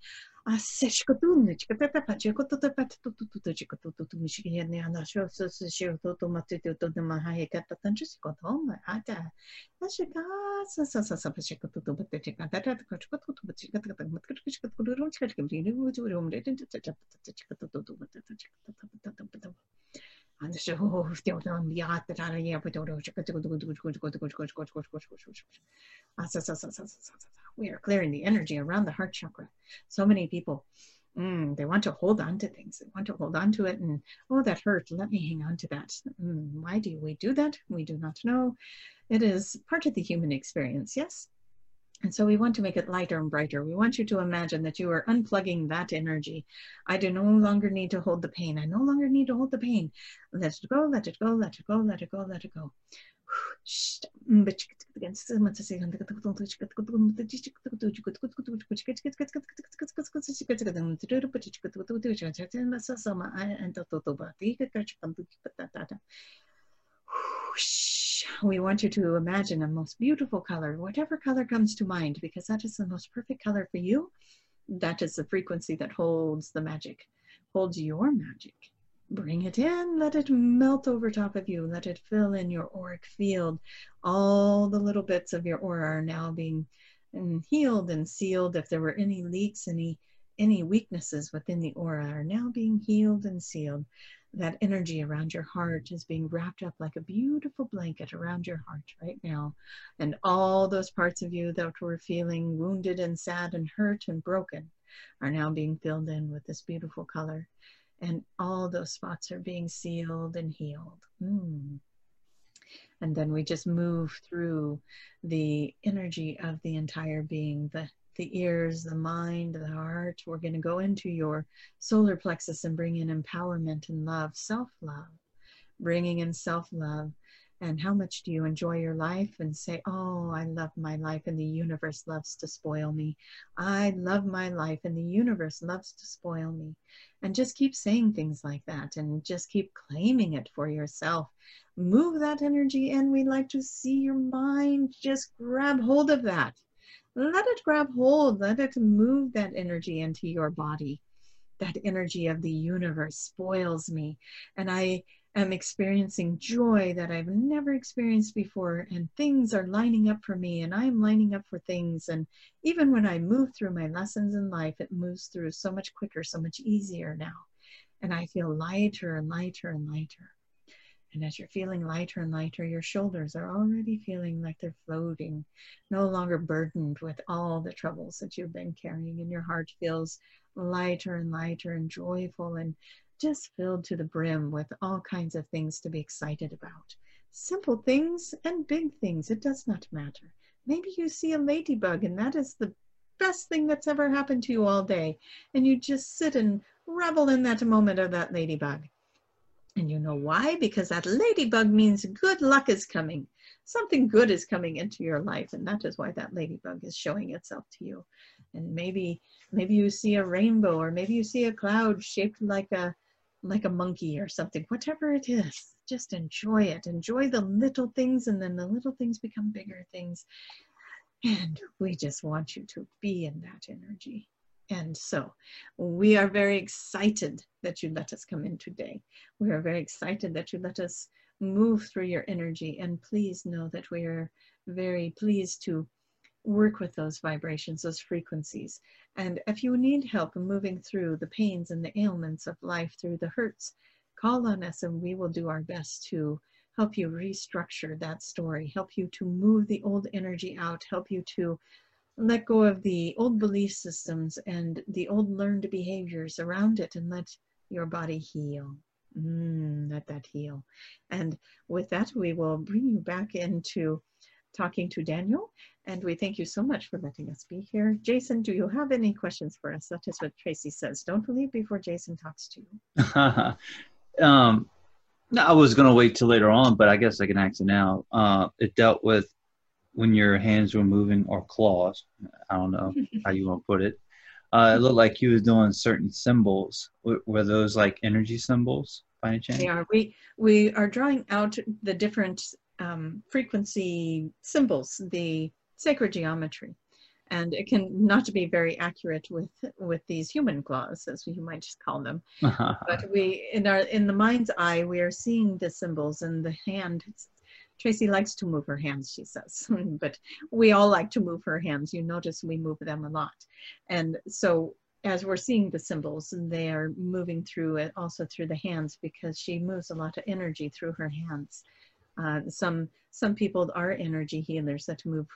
We are clearing the energy around the heart chakra. So many people, mm, they want to hold on to things. They want to hold on to it and, oh, that hurt. Let me hang on to that. Mm, why do we do that? We do not know. It is part of the human experience, yes? And so we want to make it lighter and brighter. We want you to imagine that you are unplugging that energy. I do no longer need to hold the pain. I no longer need to hold the pain. Let it go, let it go, let it go, let it go, let it go. We want you to imagine a most beautiful color, whatever color comes to mind, because that is the most perfect color for you. That is the frequency that holds the magic, holds your magic. Bring it in, let it melt over top of you, let it fill in your auric field. All the little bits of your aura are now being mm, healed and sealed. If there were any leaks, any any weaknesses within the aura are now being healed and sealed that energy around your heart is being wrapped up like a beautiful blanket around your heart right now. And all those parts of you that were feeling wounded and sad and hurt and broken are now being filled in with this beautiful color. And all those spots are being sealed and healed. Mm. And then we just move through the energy of the entire being, the the ears, the mind, the heart. We're going to go into your solar plexus and bring in empowerment and love, self love, bringing in self love. And how much do you enjoy your life and say, Oh, I love my life and the universe loves to spoil me. I love my life and the universe loves to spoil me. And just keep saying things like that and just keep claiming it for yourself. Move that energy in. We'd like to see your mind just grab hold of that let it grab hold, let it move that energy into your body. That energy of the universe spoils me, and I am experiencing joy that I've never experienced before, and things are lining up for me, and I'm lining up for things. And even when I move through my lessons in life, it moves through so much quicker, so much easier now. And I feel lighter and lighter and lighter. And as you're feeling lighter and lighter, your shoulders are already feeling like they're floating, no longer burdened with all the troubles that you've been carrying. And your heart feels lighter and lighter and joyful and just filled to the brim with all kinds of things to be excited about. Simple things and big things, it does not matter. Maybe you see a ladybug, and that is the best thing that's ever happened to you all day. And you just sit and revel in that moment of that ladybug And you know why? Because that ladybug means good luck is coming. Something good is coming into your life, and that is why that ladybug is showing itself to you. And maybe, maybe you see a rainbow, or maybe you see a cloud shaped like a, like a monkey or something. Whatever it is, just enjoy it. Enjoy the little things, and then the little things become bigger things. And we just want you to be in that energy. And so we are very excited that you let us come in today. We are very excited that you let us move through your energy. And please know that we are very pleased to work with those vibrations, those frequencies. And if you need help moving through the pains and the ailments of life, through the hurts, call on us and we will do our best to help you restructure that story, help you to move the old energy out, help you to let go of the old belief systems and the old learned behaviors around it and let your body heal. Mm, let that heal. And with that, we will bring you back into talking to Daniel. And we thank you so much for letting us be here. Jason, do you have any questions for us? That is what Tracy says. Don't leave before Jason talks to you. um, no, I was going to wait till later on, but I guess I can it now. Uh, it dealt with when your hands were moving or claws. I don't know how you want to put it. Uh, it looked like he was doing certain symbols. Were, were those like energy symbols by any chance? They are. We we are drawing out the different um, frequency symbols, the sacred geometry, and it can not be very accurate with with these human claws, as you might just call them. but we in our in the mind's eye, we are seeing the symbols, and the hand Tracy likes to move her hands, she says, but we all like to move her hands. You notice we move them a lot. And so as we're seeing the symbols, they are moving through it also through the hands because she moves a lot of energy through her hands. Uh, some some people are energy healers that move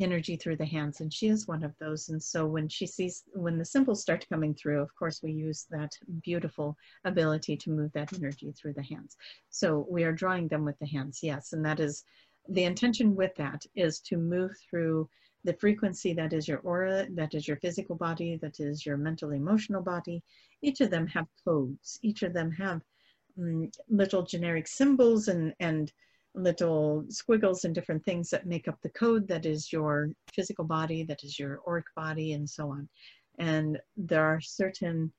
energy through the hands and she is one of those. And so when she sees when the symbols start coming through of course we use that beautiful ability to move that energy through the hands. So we are drawing them with the hands yes. And that is the intention with that is to move through the frequency that is your aura that is your physical body that is your mental emotional body. Each of them have codes. Each of them have um, little generic symbols and and little squiggles and different things that make up the code that is your physical body, that is your auric body, and so on. And there are certain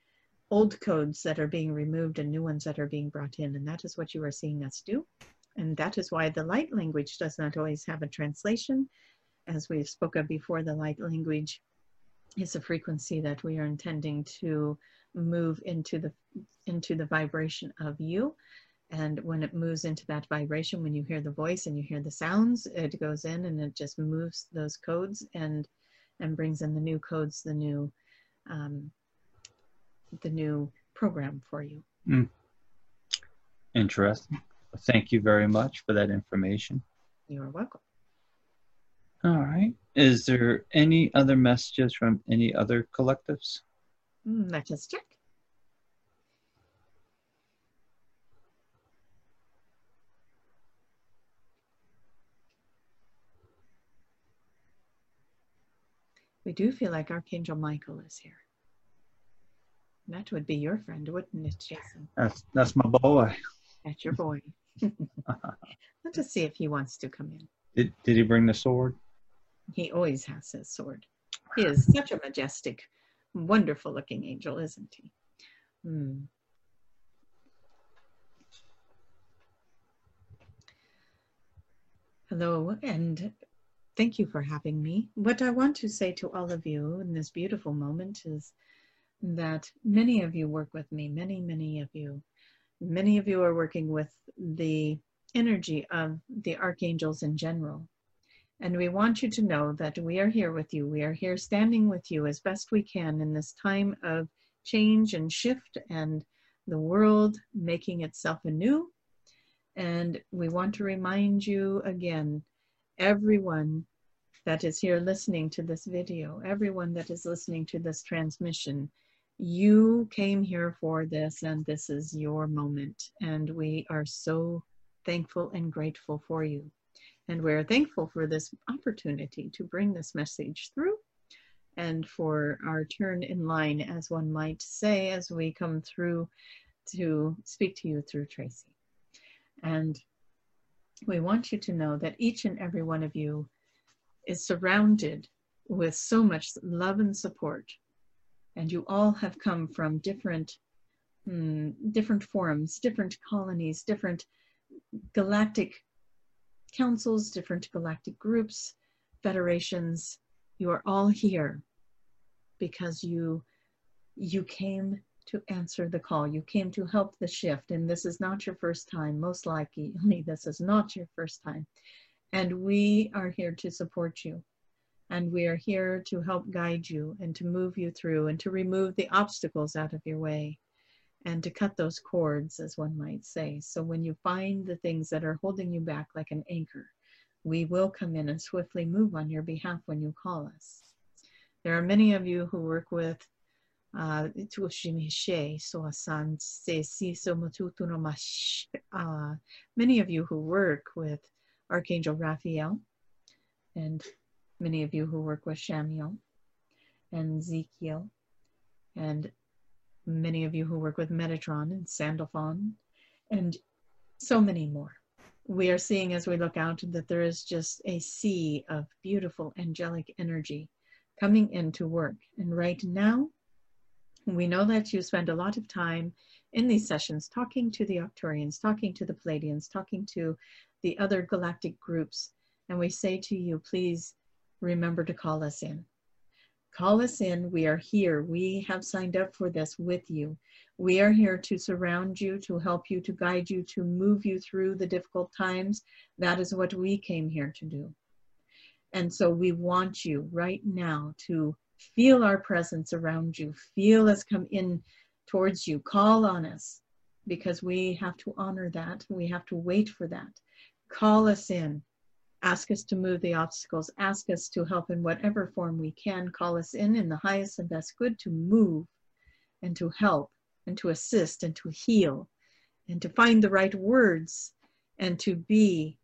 old codes that are being removed and new ones that are being brought in. And that is what you are seeing us do. And that is why the light language does not always have a translation. As we've spoken before, the light language is a frequency that we are intending to move into the into the vibration of you and when it moves into that vibration when you hear the voice and you hear the sounds it goes in and it just moves those codes and and brings in the new codes the new um, the new program for you. Mm. interesting. Thank you very much for that information. You are welcome. All right. Is there any other messages from any other collectives? Mm, let us check We do feel like Archangel Michael is here. That would be your friend, wouldn't it, Jason? That's that's my boy. That's your boy. Let us see if he wants to come in. Did Did he bring the sword? He always has his sword. He is such a majestic, wonderful looking angel, isn't he? Hmm. Hello, and Thank you for having me. What I want to say to all of you in this beautiful moment is that many of you work with me, many, many of you. Many of you are working with the energy of the archangels in general. And we want you to know that we are here with you. We are here standing with you as best we can in this time of change and shift and the world making itself anew. And we want to remind you again everyone that is here listening to this video, everyone that is listening to this transmission, you came here for this and this is your moment. And we are so thankful and grateful for you. And we're thankful for this opportunity to bring this message through and for our turn in line, as one might say, as we come through to speak to you through Tracy. And we want you to know that each and every one of you is surrounded with so much love and support. And you all have come from different, mm, different forums, different colonies, different galactic councils, different galactic groups, federations. You are all here because you you came to answer the call. You came to help the shift, and this is not your first time. Most likely, this is not your first time. And we are here to support you. And we are here to help guide you and to move you through and to remove the obstacles out of your way and to cut those cords, as one might say. So when you find the things that are holding you back like an anchor, we will come in and swiftly move on your behalf when you call us. There are many of you who work with uh, many of you who work with Archangel Raphael, and many of you who work with Chamuel and Ezekiel, and many of you who work with Metatron and Sandalphon, and so many more. We are seeing as we look out that there is just a sea of beautiful angelic energy coming into work. And right now, we know that you spend a lot of time in these sessions talking to the Arcturians, talking to the Pleiadians, talking to the other galactic groups. And we say to you, please remember to call us in. Call us in. We are here. We have signed up for this with you. We are here to surround you, to help you, to guide you, to move you through the difficult times. That is what we came here to do. And so we want you right now to feel our presence around you, feel us come in towards you, call on us because we have to honor that. We have to wait for that. Call us in. Ask us to move the obstacles. Ask us to help in whatever form we can. Call us in in the highest and best good to move and to help and to assist and to heal and to find the right words and to be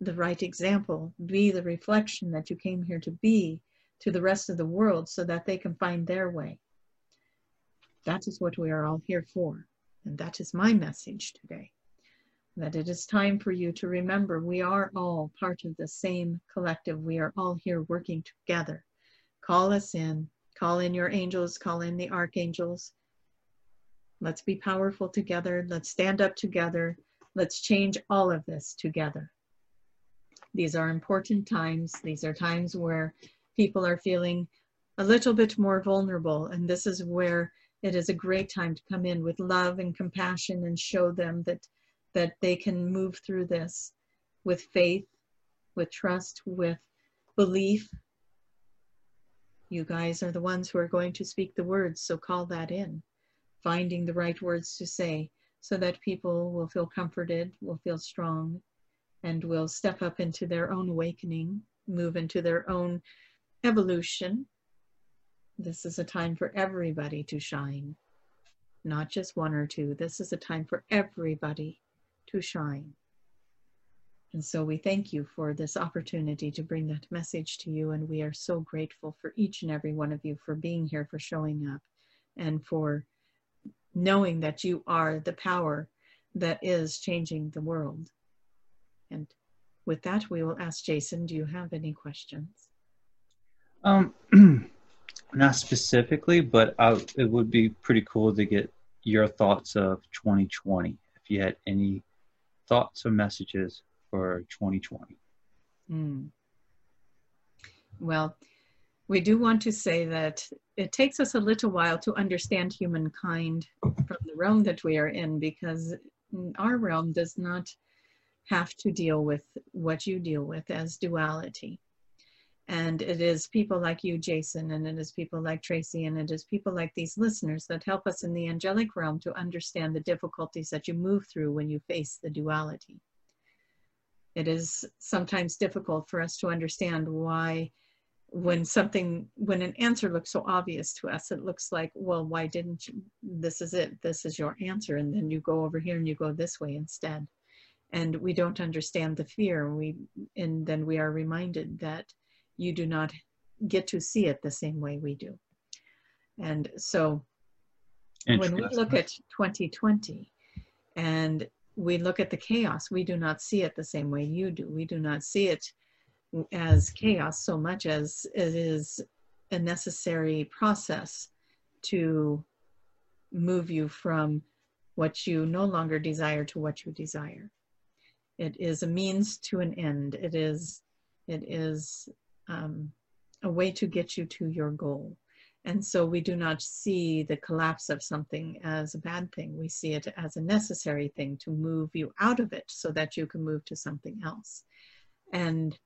the right example, be the reflection that you came here to be to the rest of the world so that they can find their way. That is what we are all here for. And that is my message today that it is time for you to remember we are all part of the same collective. We are all here working together. Call us in, call in your angels, call in the archangels. Let's be powerful together. Let's stand up together. Let's change all of this together. These are important times. These are times where people are feeling a little bit more vulnerable. And this is where it is a great time to come in with love and compassion and show them that that they can move through this with faith, with trust, with belief. You guys are the ones who are going to speak the words, so call that in. Finding the right words to say so that people will feel comforted, will feel strong, and will step up into their own awakening, move into their own evolution. This is a time for everybody to shine, not just one or two. This is a time for everybody to shine. And so we thank you for this opportunity to bring that message to you. And we are so grateful for each and every one of you for being here, for showing up, and for knowing that you are the power that is changing the world. And with that, we will ask Jason, do you have any questions? Um, not specifically, but I, it would be pretty cool to get your thoughts of 2020. If you had any thoughts or messages for 2020? Mm. Well, we do want to say that it takes us a little while to understand humankind from the realm that we are in because our realm does not have to deal with what you deal with as duality. And it is people like you, Jason, and it is people like Tracy, and it is people like these listeners that help us in the angelic realm to understand the difficulties that you move through when you face the duality. It is sometimes difficult for us to understand why, when something, when an answer looks so obvious to us, it looks like, well, why didn't you? This is it, this is your answer. And then you go over here and you go this way instead. And we don't understand the fear. We, and then we are reminded that you do not get to see it the same way we do. And so when we look at 2020 and we look at the chaos, we do not see it the same way you do. We do not see it as chaos so much as it is a necessary process to move you from what you no longer desire to what you desire. It is a means to an end. It is, it is um, a way to get you to your goal. And so we do not see the collapse of something as a bad thing. We see it as a necessary thing to move you out of it so that you can move to something else. And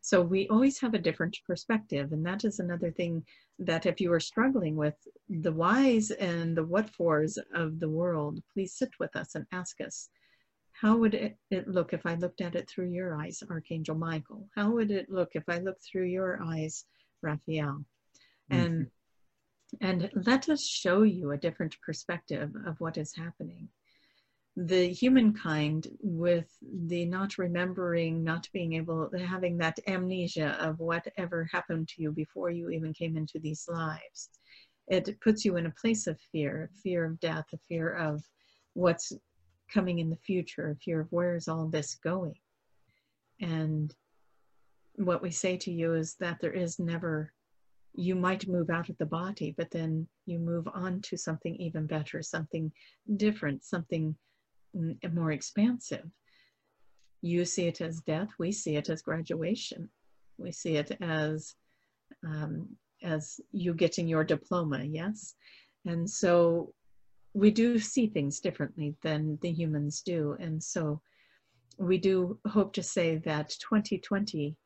so we always have a different perspective. And that is another thing that if you are struggling with the whys and the what fors of the world, please sit with us and ask us, how would it, it look if I looked at it through your eyes, Archangel Michael? How would it look if I looked through your eyes, Raphael? Mm-hmm. And and let us show you a different perspective of what is happening the humankind with the not remembering, not being able, having that amnesia of whatever happened to you before you even came into these lives. It puts you in a place of fear, fear of death, a fear of what's coming in the future, a fear of where is all this going. And what we say to you is that there is never, you might move out of the body, but then you move on to something even better, something different, something more expansive. You see it as death, we see it as graduation. We see it as um, as you getting your diploma, yes? And so we do see things differently than the humans do. And so we do hope to say that 2020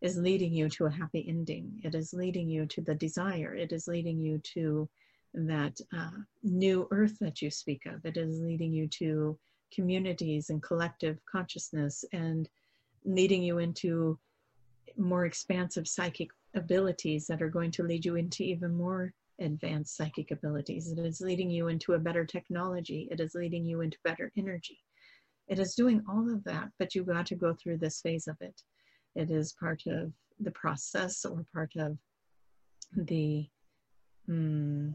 is leading you to a happy ending. It is leading you to the desire. It is leading you to that uh, new earth that you speak of. It is leading you to communities and collective consciousness and leading you into more expansive psychic abilities that are going to lead you into even more advanced psychic abilities. It is leading you into a better technology. It is leading you into better energy. It is doing all of that, but you've got to go through this phase of it. It is part of the process or part of the mm,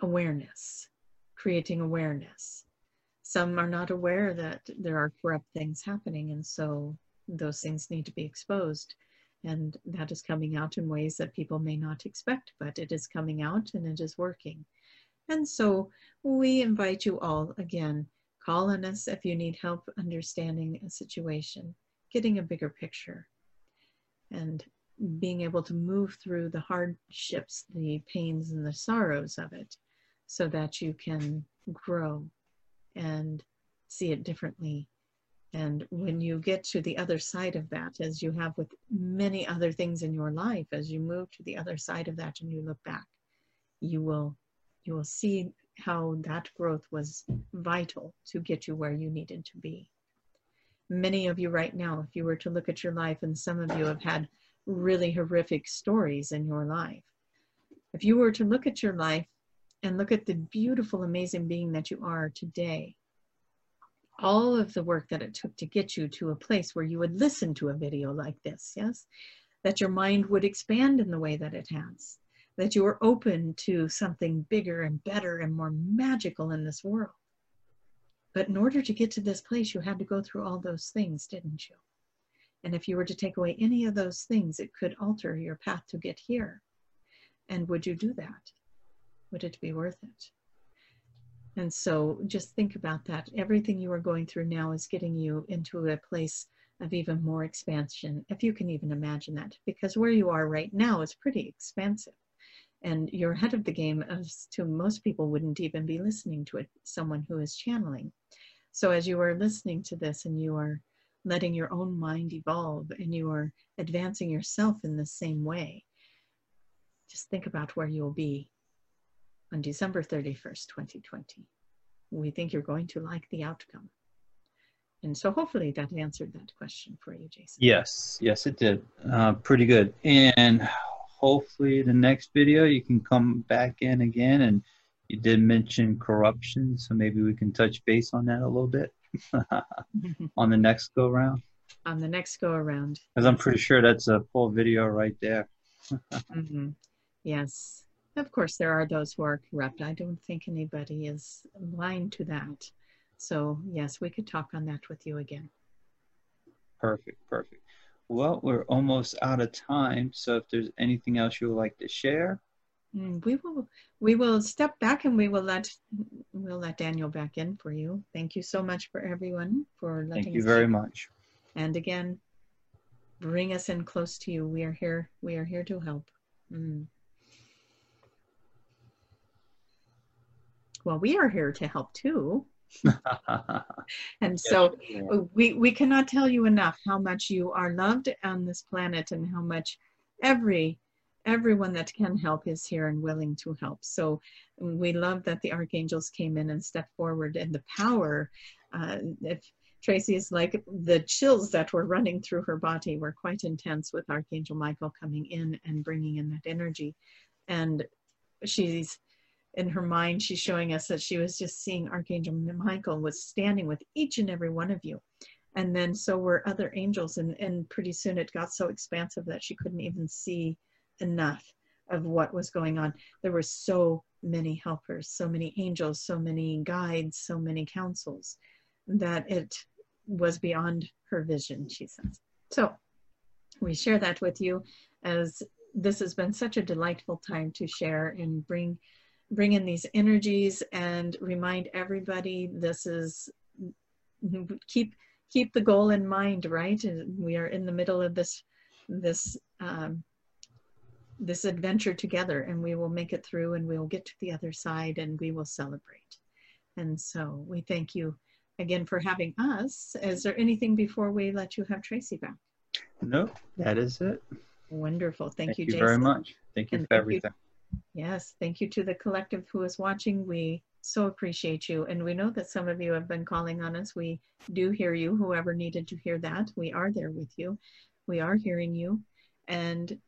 awareness, creating awareness some are not aware that there are corrupt things happening and so those things need to be exposed and that is coming out in ways that people may not expect but it is coming out and it is working and so we invite you all again call on us if you need help understanding a situation getting a bigger picture and being able to move through the hardships the pains and the sorrows of it so that you can grow and see it differently. And when you get to the other side of that, as you have with many other things in your life, as you move to the other side of that and you look back, you will you will see how that growth was vital to get you where you needed to be. Many of you right now, if you were to look at your life, and some of you have had really horrific stories in your life. If you were to look at your life and look at the beautiful, amazing being that you are today. All of the work that it took to get you to a place where you would listen to a video like this, yes? That your mind would expand in the way that it has, that you were open to something bigger and better and more magical in this world. But in order to get to this place, you had to go through all those things, didn't you? And if you were to take away any of those things, it could alter your path to get here. And would you do that? would it be worth it? And so just think about that. Everything you are going through now is getting you into a place of even more expansion, if you can even imagine that, because where you are right now is pretty expansive. And you're ahead of the game as to most people wouldn't even be listening to it, someone who is channeling. So as you are listening to this and you are letting your own mind evolve and you are advancing yourself in the same way, just think about where you'll be on December 31st, 2020. We think you're going to like the outcome. And so hopefully that answered that question for you, Jason. Yes, yes, it did. Uh, pretty good. And hopefully the next video you can come back in again. And you did mention corruption, so maybe we can touch base on that a little bit on the next go around. On the next go around. Because I'm pretty sure that's a full video right there. mm-hmm. Yes of course, there are those who are corrupt. I don't think anybody is blind to that. So, yes, we could talk on that with you again. Perfect, perfect. Well, we're almost out of time. So, if there's anything else you would like to share, mm, we will we will step back and we will let we'll let Daniel back in for you. Thank you so much for everyone for letting. Thank you very much. And again, bring us in close to you. We are here. We are here to help. Mm. Well, we are here to help too. and so we, we cannot tell you enough how much you are loved on this planet and how much every everyone that can help is here and willing to help. So we love that the archangels came in and stepped forward and the power uh, if tracy is like the chills that were running through her body were quite intense with archangel michael coming in and bringing in that energy. And she's in her mind, she's showing us that she was just seeing Archangel Michael was standing with each and every one of you. And then so were other angels. And, and pretty soon it got so expansive that she couldn't even see enough of what was going on. There were so many helpers, so many angels, so many guides, so many councils that it was beyond her vision, she says. So we share that with you as this has been such a delightful time to share and bring bring in these energies and remind everybody this is keep keep the goal in mind right? We are in the middle of this this um, this adventure together and we will make it through and we will get to the other side and we will celebrate. And so we thank you again for having us. Is there anything before we let you have tracy back? No that is it. Wonderful. Thank, thank you, you very much. Thank you and for everything you Yes, thank you to the collective who is watching. We so appreciate you. And we know that some of you have been calling on us. We do hear you, whoever needed to hear that. We are there with you. We are hearing you. And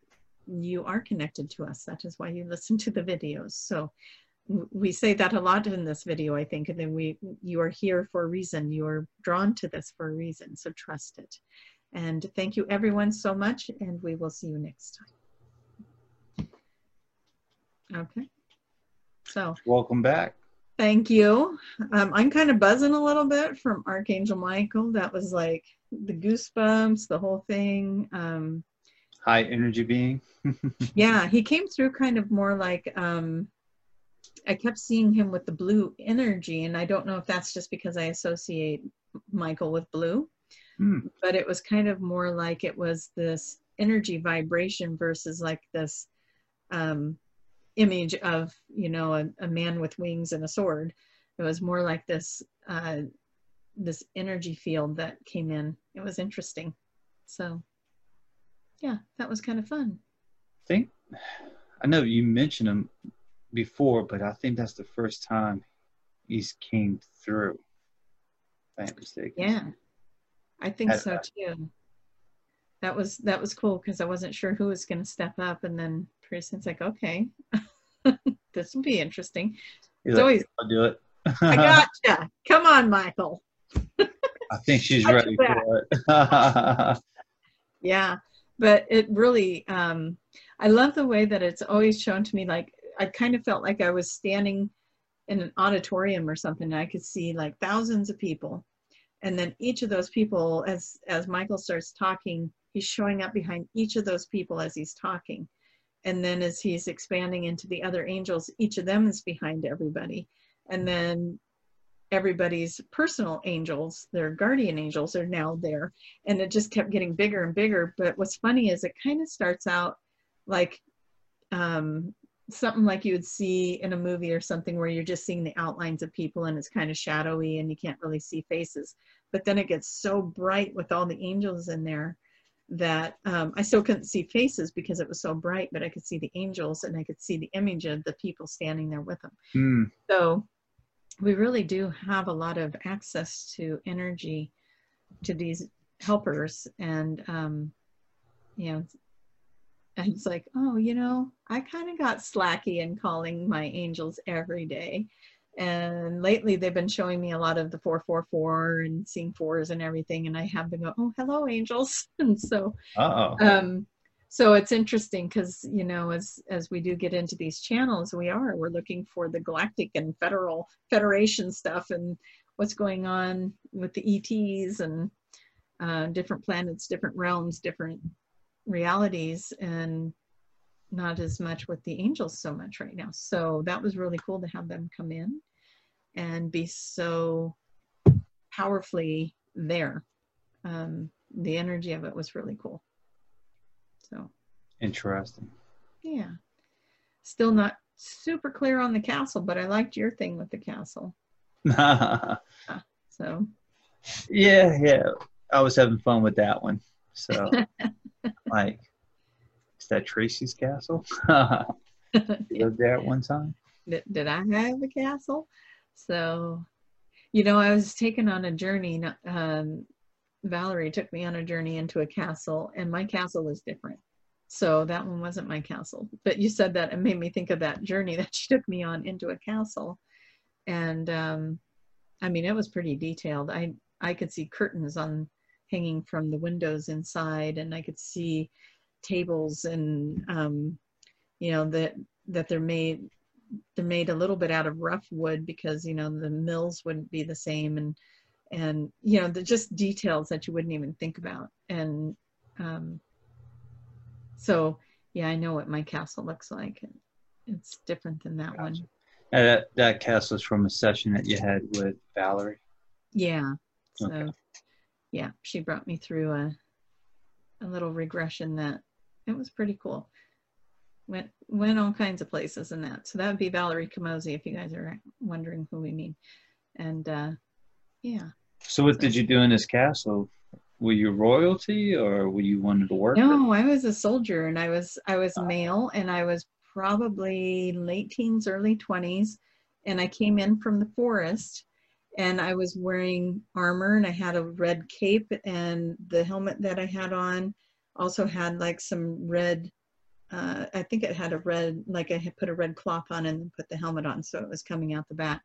you are connected to us. That is why you listen to the videos. So we say that a lot in this video, I think, and then we you are here for a reason. You are drawn to this for a reason. So trust it. And thank you everyone so much, and we will see you next time. Okay. So welcome back. Thank you. Um, I'm kind of buzzing a little bit from Archangel Michael. That was like the goosebumps, the whole thing. Um, High energy being. yeah, he came through kind of more like um, I kept seeing him with the blue energy, and I don't know if that's just because I associate Michael with blue, hmm. but it was kind of more like it was this energy vibration versus like this um, image of you know a, a, man with wings and a sword. It was more like this uh, this energy field that came in. It was interesting. So yeah that was kind of fun. I think i know you mentioned him before but i think that's the first time he's came through if i'm mistaken. Yeah. I think so too that was that was cool because I wasn't sure who was going to step up, and then Tristan's like, "Okay, this will be interesting." He's it's like, always I'll do it. I gotcha. Come on, Michael. I think she's ready for it. yeah, but it really, um, I love the way that it's always shown to me. Like I kind of felt like I was standing in an auditorium or something. And I could see like thousands of people, and then each of those people, as as Michael starts talking, he's showing up behind each of those people as he's talking. And then as he's expanding into the other angels each of them is behind everybody. And then everybody's personal angels their guardian angels are now there. And it just kept getting bigger and bigger. But what's funny is it kind of starts out like um, something like you would see in a movie or something where you're just seeing the outlines of people and it's kind of shadowy and you can't really see faces. But then it gets so bright with all the angels in there that um, I still couldn't see faces because it was so bright, but I could see the angels and I could see the image of the people standing there with them. Mm. So we really do have a lot of access to energy to these helpers. And, um, you know, and it's like, oh, you know, I kind of got slacky in calling my angels every day and lately they've been showing me a lot of the 444 and seeing fours and everything and i have been going, oh hello angels. And so um so it's interesting because you know as as we do get into these channels we are we're looking for the galactic and federal federation stuff and what's going on with the ets and uh, different planets different realms different realities. And not as much with the angels so much right now so that was really cool to have them come in and be so powerfully there um, the energy of it was really cool so interesting. Yeah. Still not super clear on the castle, but I liked your thing with the castle. so Yeah, yeah. I was having fun with that one. So like is that Tracy's castle? lived there at one time. Did, did I have a castle? So you know, I was taken on a journey um, Valerie took me on a journey into a castle, and my castle was different. So that one wasn't my castle. But you said that and made me think of that journey that she took me on into a castle. And um, I mean, it was pretty detailed. I I could see curtains on hanging from the windows inside, and I could see tables and um, you know that that they're made they're made a little bit out of rough wood because you know the mills wouldn't be the same and and you know the just details that you wouldn't even think about. And um, so yeah i know what my castle looks like. It's different than that gotcha. one uh, that, that castle is from a session that you had with valerie? Yeah. So okay. yeah she brought me through a a little regression that it was pretty cool went went all kinds of places in that so that would be valerie Camozzi if you guys are wondering who we mean and uh yeah. So what did you do in this castle? Were you royalty or were you wanted to work? No, I was a soldier and I was I was male and I was probably late teens, early twenties, and I came in from the forest and I was wearing armor and I had a red cape and the helmet that I had on also had like some red uh, I think it had a red like I had put a red cloth on and put the helmet on so it was coming out the back.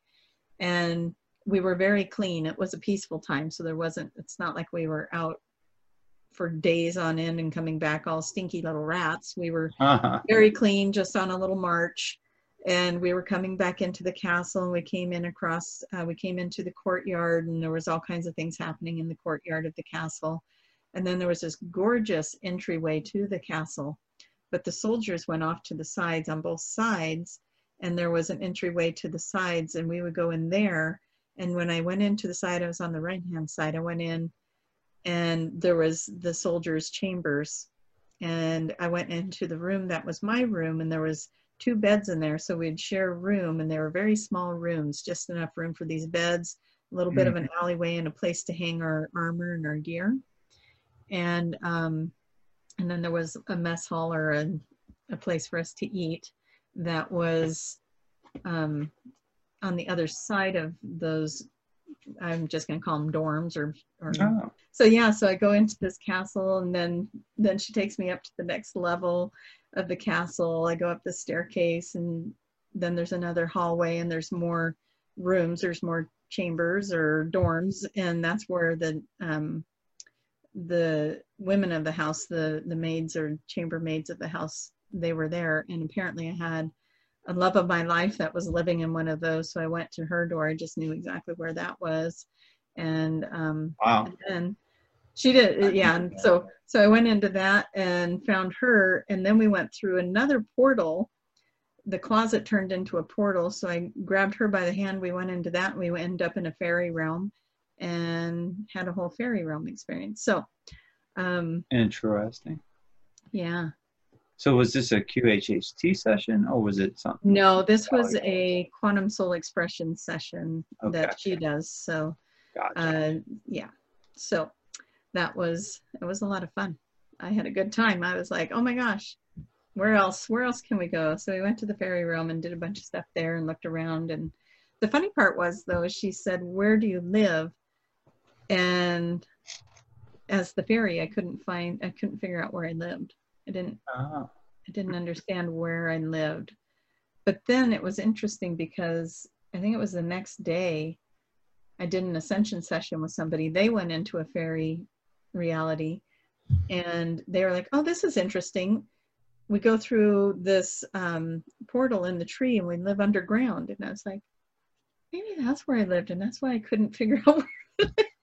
And we were very clean. It was a peaceful time, so there wasn't. It's not like we were out for days on end and coming back all stinky little rats. We were uh-huh. very clean, just on a little march, and we were coming back into the castle. And we came in across. Uh, we came into the courtyard, and there was all kinds of things happening in the courtyard of the castle. And then there was this gorgeous entryway to the castle, but the soldiers went off to the sides on both sides, and there was an entryway to the sides, and we would go in there and when I went into the side, I was on the right hand side. I went in and there was the soldiers' chambers. And I went into the room that was my room, and there was two beds in there. So we'd share a room, and they were very small rooms, just enough room for these beds, a little bit of an mm-hmm. alleyway, and a place to hang our armor and our gear. And um, and then there was a mess hall or a, a place for us to eat that was um, on the other side of those i'm just going to call them dorms or, or oh. so yeah so i go into this castle and then then she takes me up to the next level of the castle i go up the staircase and then there's another hallway and there's more rooms there's more chambers or dorms and that's where the um the women of the house the the maids or chambermaids of the house they were there and apparently i had a love of my life that was living in one of those. So I went to her door. I just knew exactly where that was. And um wow. and then she did yeah, and so so I went into that and found her and then we went through another portal. The closet turned into a portal, so I grabbed her by the hand. We went into that and we end up in a fairy realm and had a whole fairy realm experience. So um interesting. Yeah. So was this a QHHT session or was it something? No, this was a quantum soul expression session okay. that she does. So, gotcha. uh, yeah. So that was it was a lot of fun. I had a good time. I was like, oh my gosh, where else? Where else can we go? So we went to the fairy realm and did a bunch of stuff there and looked around. And the funny part was though, she said, "Where do you live?" And as the fairy, I couldn't find. I couldn't figure out where I lived. I didn't oh. I didn't understand where I lived. But then it was interesting because I think it was the next day I did an ascension session with somebody. They went into a fairy reality and they were like, "Oh, this is interesting." We go through this um, portal in the tree, and we live underground. And I was like, maybe that's where I lived, and that's why I couldn't figure out where.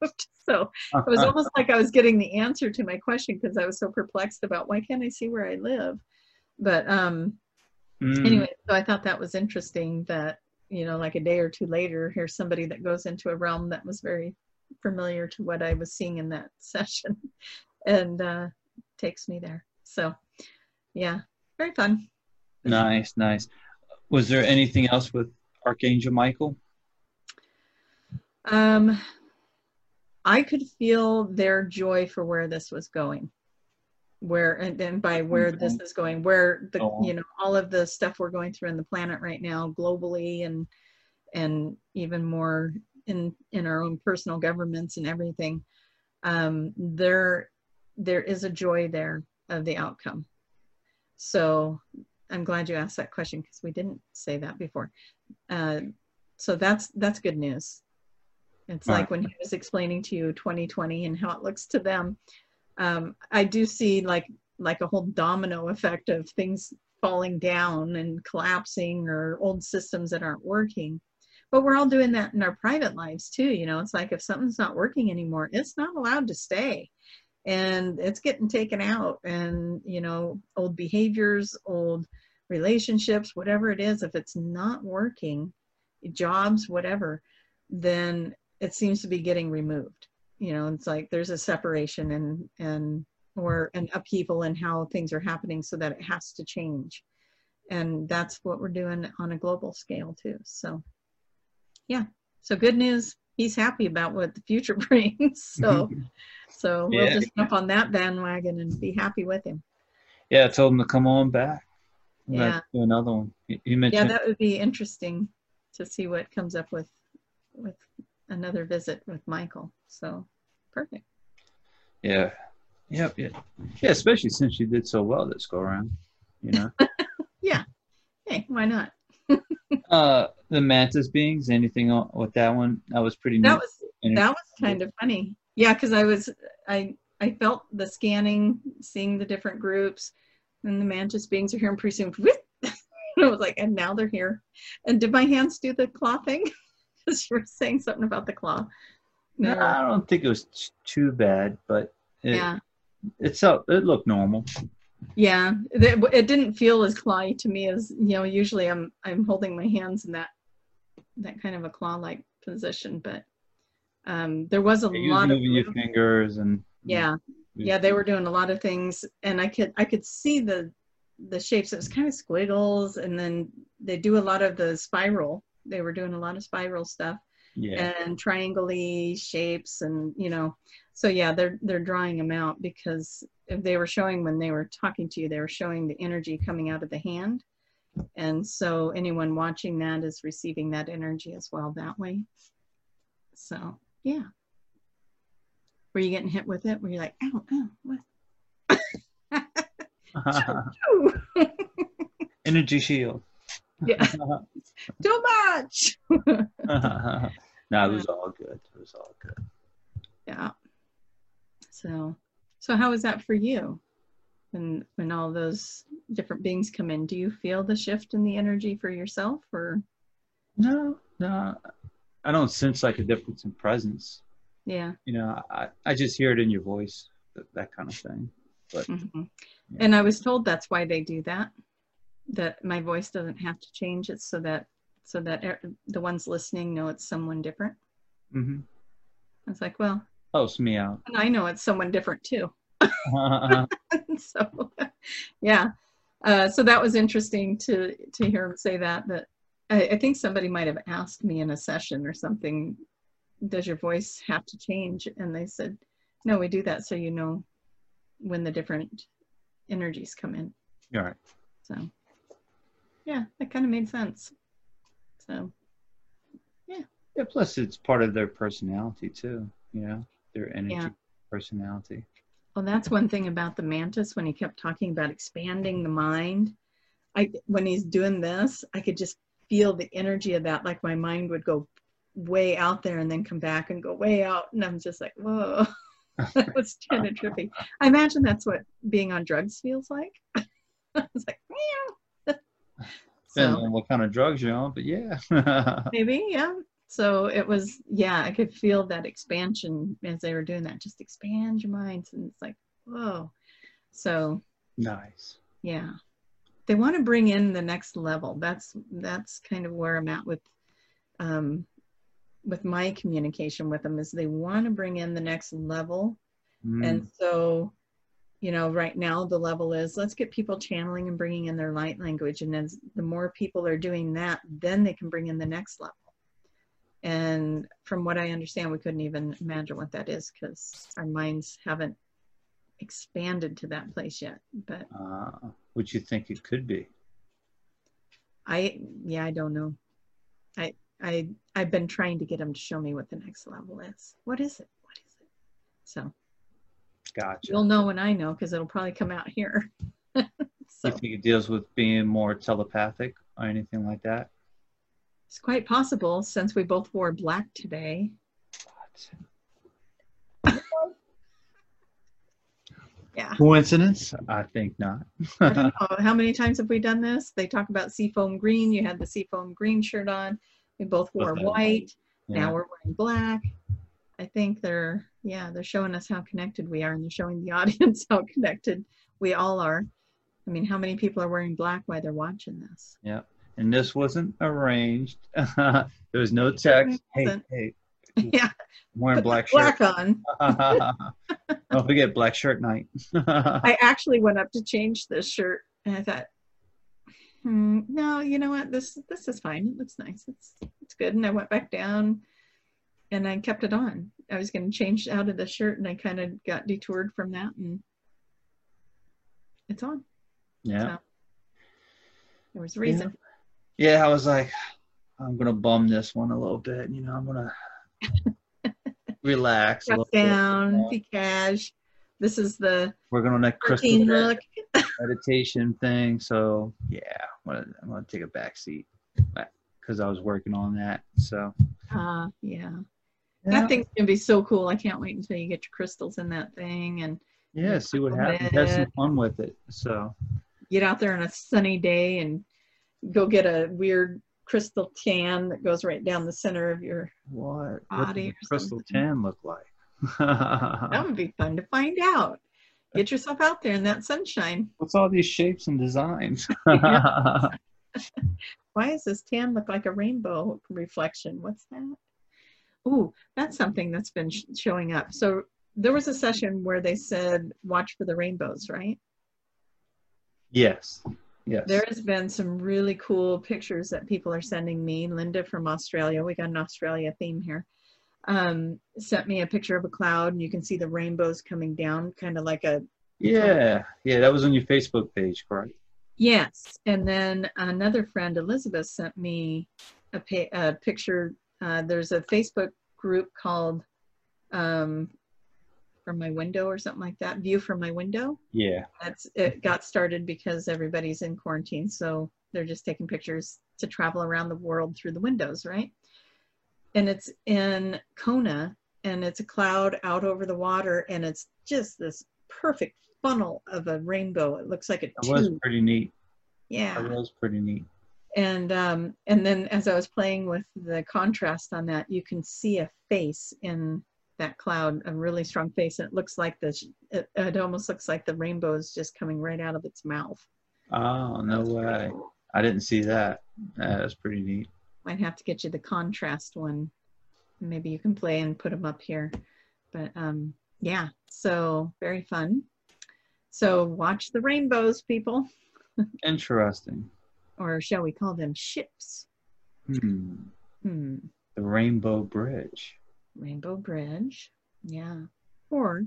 So it was almost like I was getting the answer to my question because I was so perplexed about why can't I see where I live. But um, Mm. anyway, so I thought that was interesting that, you know, like a day or two later, here's somebody that goes into a realm that was very familiar to what I was seeing in that session and uh, takes me there. So, yeah, very fun. Nice, nice. Was there anything else with Archangel Michael? Um, I could feel their joy for where this was going. Where and then by where this is going, where the Oh. you know all of the stuff we're going through in the planet right now, globally and and even more in in our own personal governments and everything. Um, there there is a joy there of the outcome. So I'm glad you asked that question because we didn't say that before. Uh, so that's that's good news. It's Right. like when he was explaining to you 2020 and how it looks to them. Um, I do see like like a whole domino effect of things falling down and collapsing or old systems that aren't working. But we're all doing that in our private lives too. You know, it's like if something's not working anymore, it's not allowed to stay and it's getting taken out. And, you know, old behaviors, old relationships, whatever it is, if it's not working, jobs, whatever, then it seems to be getting removed. You know, it's like there's a separation and, and, or an upheaval in how things are happening so that it has to change. And that's what we're doing on a global scale too. So, yeah. So good news. He's happy about what the future brings. So, mm-hmm. so we'll Yeah. just jump on that bandwagon and be happy with him. yeah, I told him to come on back. Yeah. Do another one. You- You Yeah, that would be interesting to see what comes up with with another visit with Michael. So perfect. Yeah. Yep. Yeah. Yeah. Especially since you did so well this go around. You know. Yeah. Hey, why not? uh, the mantis beings. Anything on, with that one? That was pretty. That was that was kind of funny. Yeah, because I was I I felt the scanning, seeing the different groups, and the mantis beings are here, and pretty soon, whoop, I was like, and now they're here. And did my hands do the claw thing? Because you were saying something about the claw. No, I don't think it was t- too bad, but it, Yeah. it's. It looked normal. Yeah, it, it didn't feel as clawy to me as you know. Usually, I'm I'm holding my hands in that that kind of a claw-like position, but um, there was a was lot of moving your fingers and yeah, yeah. They were doing a lot of things, and I could I could see the the shapes. It was kind of squiggles, and then they do a lot of the spiral. They were doing a lot of spiral stuff yeah. and triangle shapes and you know so yeah they're they're drawing them out because if they were showing when they were talking to you they were showing the energy coming out of the hand and so anyone watching that is receiving that energy as well that way so yeah were you getting hit with it were you like ow ow what. Energy shield. Yeah too much no, it was all good. It was all good. yeah so so how is that for you when when all those different beings come in do you feel the shift in the energy for yourself or No, no, I don't sense like a difference in presence. yeah You know, I, I just hear it in your voice, that, that kind of thing. mhm. and i was told that's why they do that that my voice doesn't have to change. It's so that so that er- the ones listening know it's someone different. Hmm i was like well Helps me out. and i know it's someone different too. So yeah. Uh, so that was interesting to to hear him say that that I, I think somebody might have asked me in a session or something does your voice have to change? And they said no we do that so you know when the different energies come in. All right. so yeah that kind of made sense so Yeah, Yeah. plus it's part of their personality too, you know, their energy, Yeah. personality. Well, that's one thing about the mantis when he kept talking about expanding the mind. I when he's doing this, I could just feel the energy of that. Like my mind would go way out there and then come back and go way out, and I'm just like, whoa. that was kind of trippy. I imagine that's what being on drugs feels like. it's like, meow. Depends so on what kind of drugs you're on, but yeah. maybe, yeah. So it was, yeah, I could feel that expansion as they were doing that. Just expand your minds. And it's like, whoa. So nice. yeah. They want to bring in the next level. That's that's kind of where I'm at with um with my communication with them is they want to bring in the next level. Mm. And so, you know, right now the level is let's get people channeling and bringing in their light language. And as the more people are doing that, then they can bring in the next level. And from what I understand, we couldn't even imagine what that is because our minds haven't expanded to that place yet. But uh, what you think it could be? I, yeah, I don't know. I, I, I've been trying to get them to show me what the next level is. What is it? What is it? So Gotcha. you'll know when I know because it'll probably come out here. You think it deals with being more telepathic or anything like that? it's quite possible since we both wore black today. Yeah. Coincidence? I think not. I. How many times have we done this? They talk about seafoam green. You had the seafoam green shirt on. We both wore had white. Yeah. Now we're wearing black. I think they're, yeah, they're showing us how connected we are and they're showing the audience how connected we all are. I mean, how many people are wearing black while they're watching this? Yeah. And this wasn't arranged. there was no text. Hey, hey, yeah. I'm wearing put black shirt. black on. Don't forget black shirt night. I actually went up to change this shirt and I thought, hmm, no, you know what? This this is fine. It looks nice. It's it's good. And I went back down and I kept it on. I was going to change out of the shirt and I kind of got detoured from that and it's on. yeah. So there was a reason. Yeah, I was like, I'm gonna bum this one a little bit. You know, I'm gonna relax a Press little bit. down, be cash. This is the We're gonna that crystal look. meditation thing. So yeah, I'm gonna, I'm gonna take a back seat because I was working on that. So Uh, yeah. Yeah, That thing's gonna be so cool. I can't wait until you get your crystals in that thing and yeah, see what happens. Have some fun with it. So get out there on a sunny day and go get a weird crystal tan that goes right down the center of your what? What Body does or crystal something. tan look like? that would be fun to find out get yourself out there in that sunshine What's all these shapes and designs? why does this tan look like a rainbow reflection what's that Ooh, that's something that's been sh- showing up so there was a session where they said watch for the rainbows right yes. Yes. There has been some really cool pictures that people are sending me. Linda from Australia, we got an Australia theme here, um, sent me a picture of a cloud, and you can see the rainbows coming down, kind of like a yeah. Yeah. That was on your Facebook page, correct? yes. And then another friend, Elizabeth, sent me a, a picture. Uh, there's a Facebook group called um, "From My Window" or something like that. View from my window. Yeah. that's it got started because everybody's in quarantine so they're just taking pictures to travel around the world through the windows right and it's in kona and it's a cloud out over the water and it's just this perfect funnel of a rainbow it looks like a That was pretty neat. yeah That was pretty neat. And um and then as i was playing with the contrast on that you can see a face in that cloud a really strong face and it looks like this it, it almost looks like the rainbow is just coming right out of its mouth Oh no way! cool. I didn't see that. That's pretty neat. might have to get you the contrast one maybe you can play and put them up here but um yeah so very fun so watch the rainbows people Interesting. Or shall we call them ships Hmm. hmm The Rainbow Bridge. Rainbow Bridge. Yeah. Or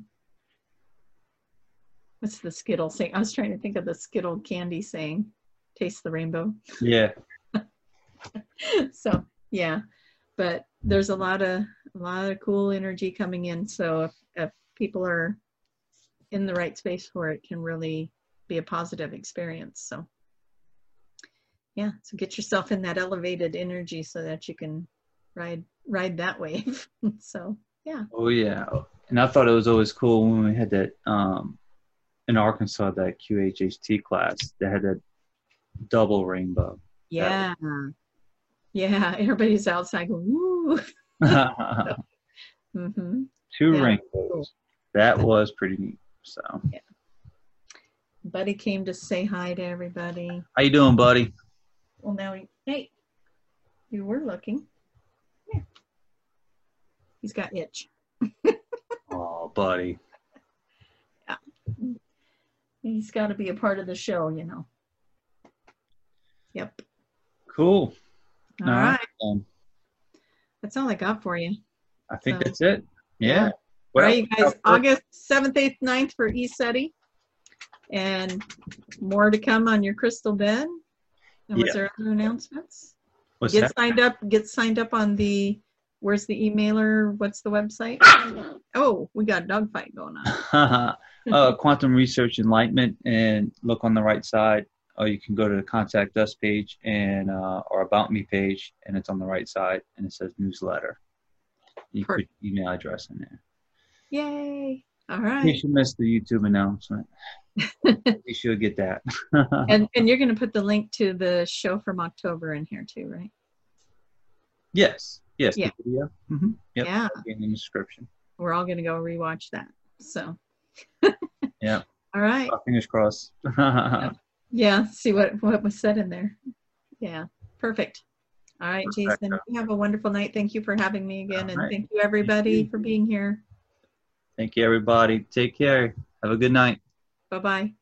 what's the Skittle saying? I was trying to think of the Skittle candy saying, taste the rainbow. Yeah. so yeah. But there's a lot of a lot of cool energy coming in. So if, if people are in the right space for it, it can really be a positive experience. So yeah, so get yourself in that elevated energy so that you can ride ride that wave. so yeah. Oh yeah. And I thought it was always cool when we had that um, in Arkansas that QHHT class that had that double rainbow. Yeah. Yeah. Everybody's outside going, woo. hmm Two Yeah. rainbows. That was pretty neat. So, yeah Buddy came to say hi to everybody. how you doing, buddy? Well, now, he, hey, you were looking. Yeah. He's got itch. Oh, buddy. Yeah. He's got to be a part of the show, you know. Yep. Cool. All right. Um, That's all I got for you. I think So- that's it. Yeah. Yeah. Well, all right, you guys, uh, August 7th, 8th, 9th for ECETI. And more to come on your crystal bed. And was Yeah. there other announcements? what's Get that? signed up, get signed up on the, where's the emailer? What's the website? Oh, we got a dogfight going on. uh, quantum research enlightenment and look on the right side or you can go to the contact us page and uh, or about me page and it's on the right side and it says newsletter you put Perfect. email address in there Yay. All in right. case you missed the youtube announcement you should get that And, and you're going to put the link to the show from October in here too, right? yes yes Yeah. the video hmm yep Yeah. in the description We're all going to go rewatch that. So. Yeah. All right. Oh, fingers crossed Yeah, see what what was said in there. Yeah, perfect. All right, Perfect. Jason, you have a wonderful night. Thank you for having me again, and All right. thank you everybody you. for being here. thank you everybody take care have a good night Bye bye.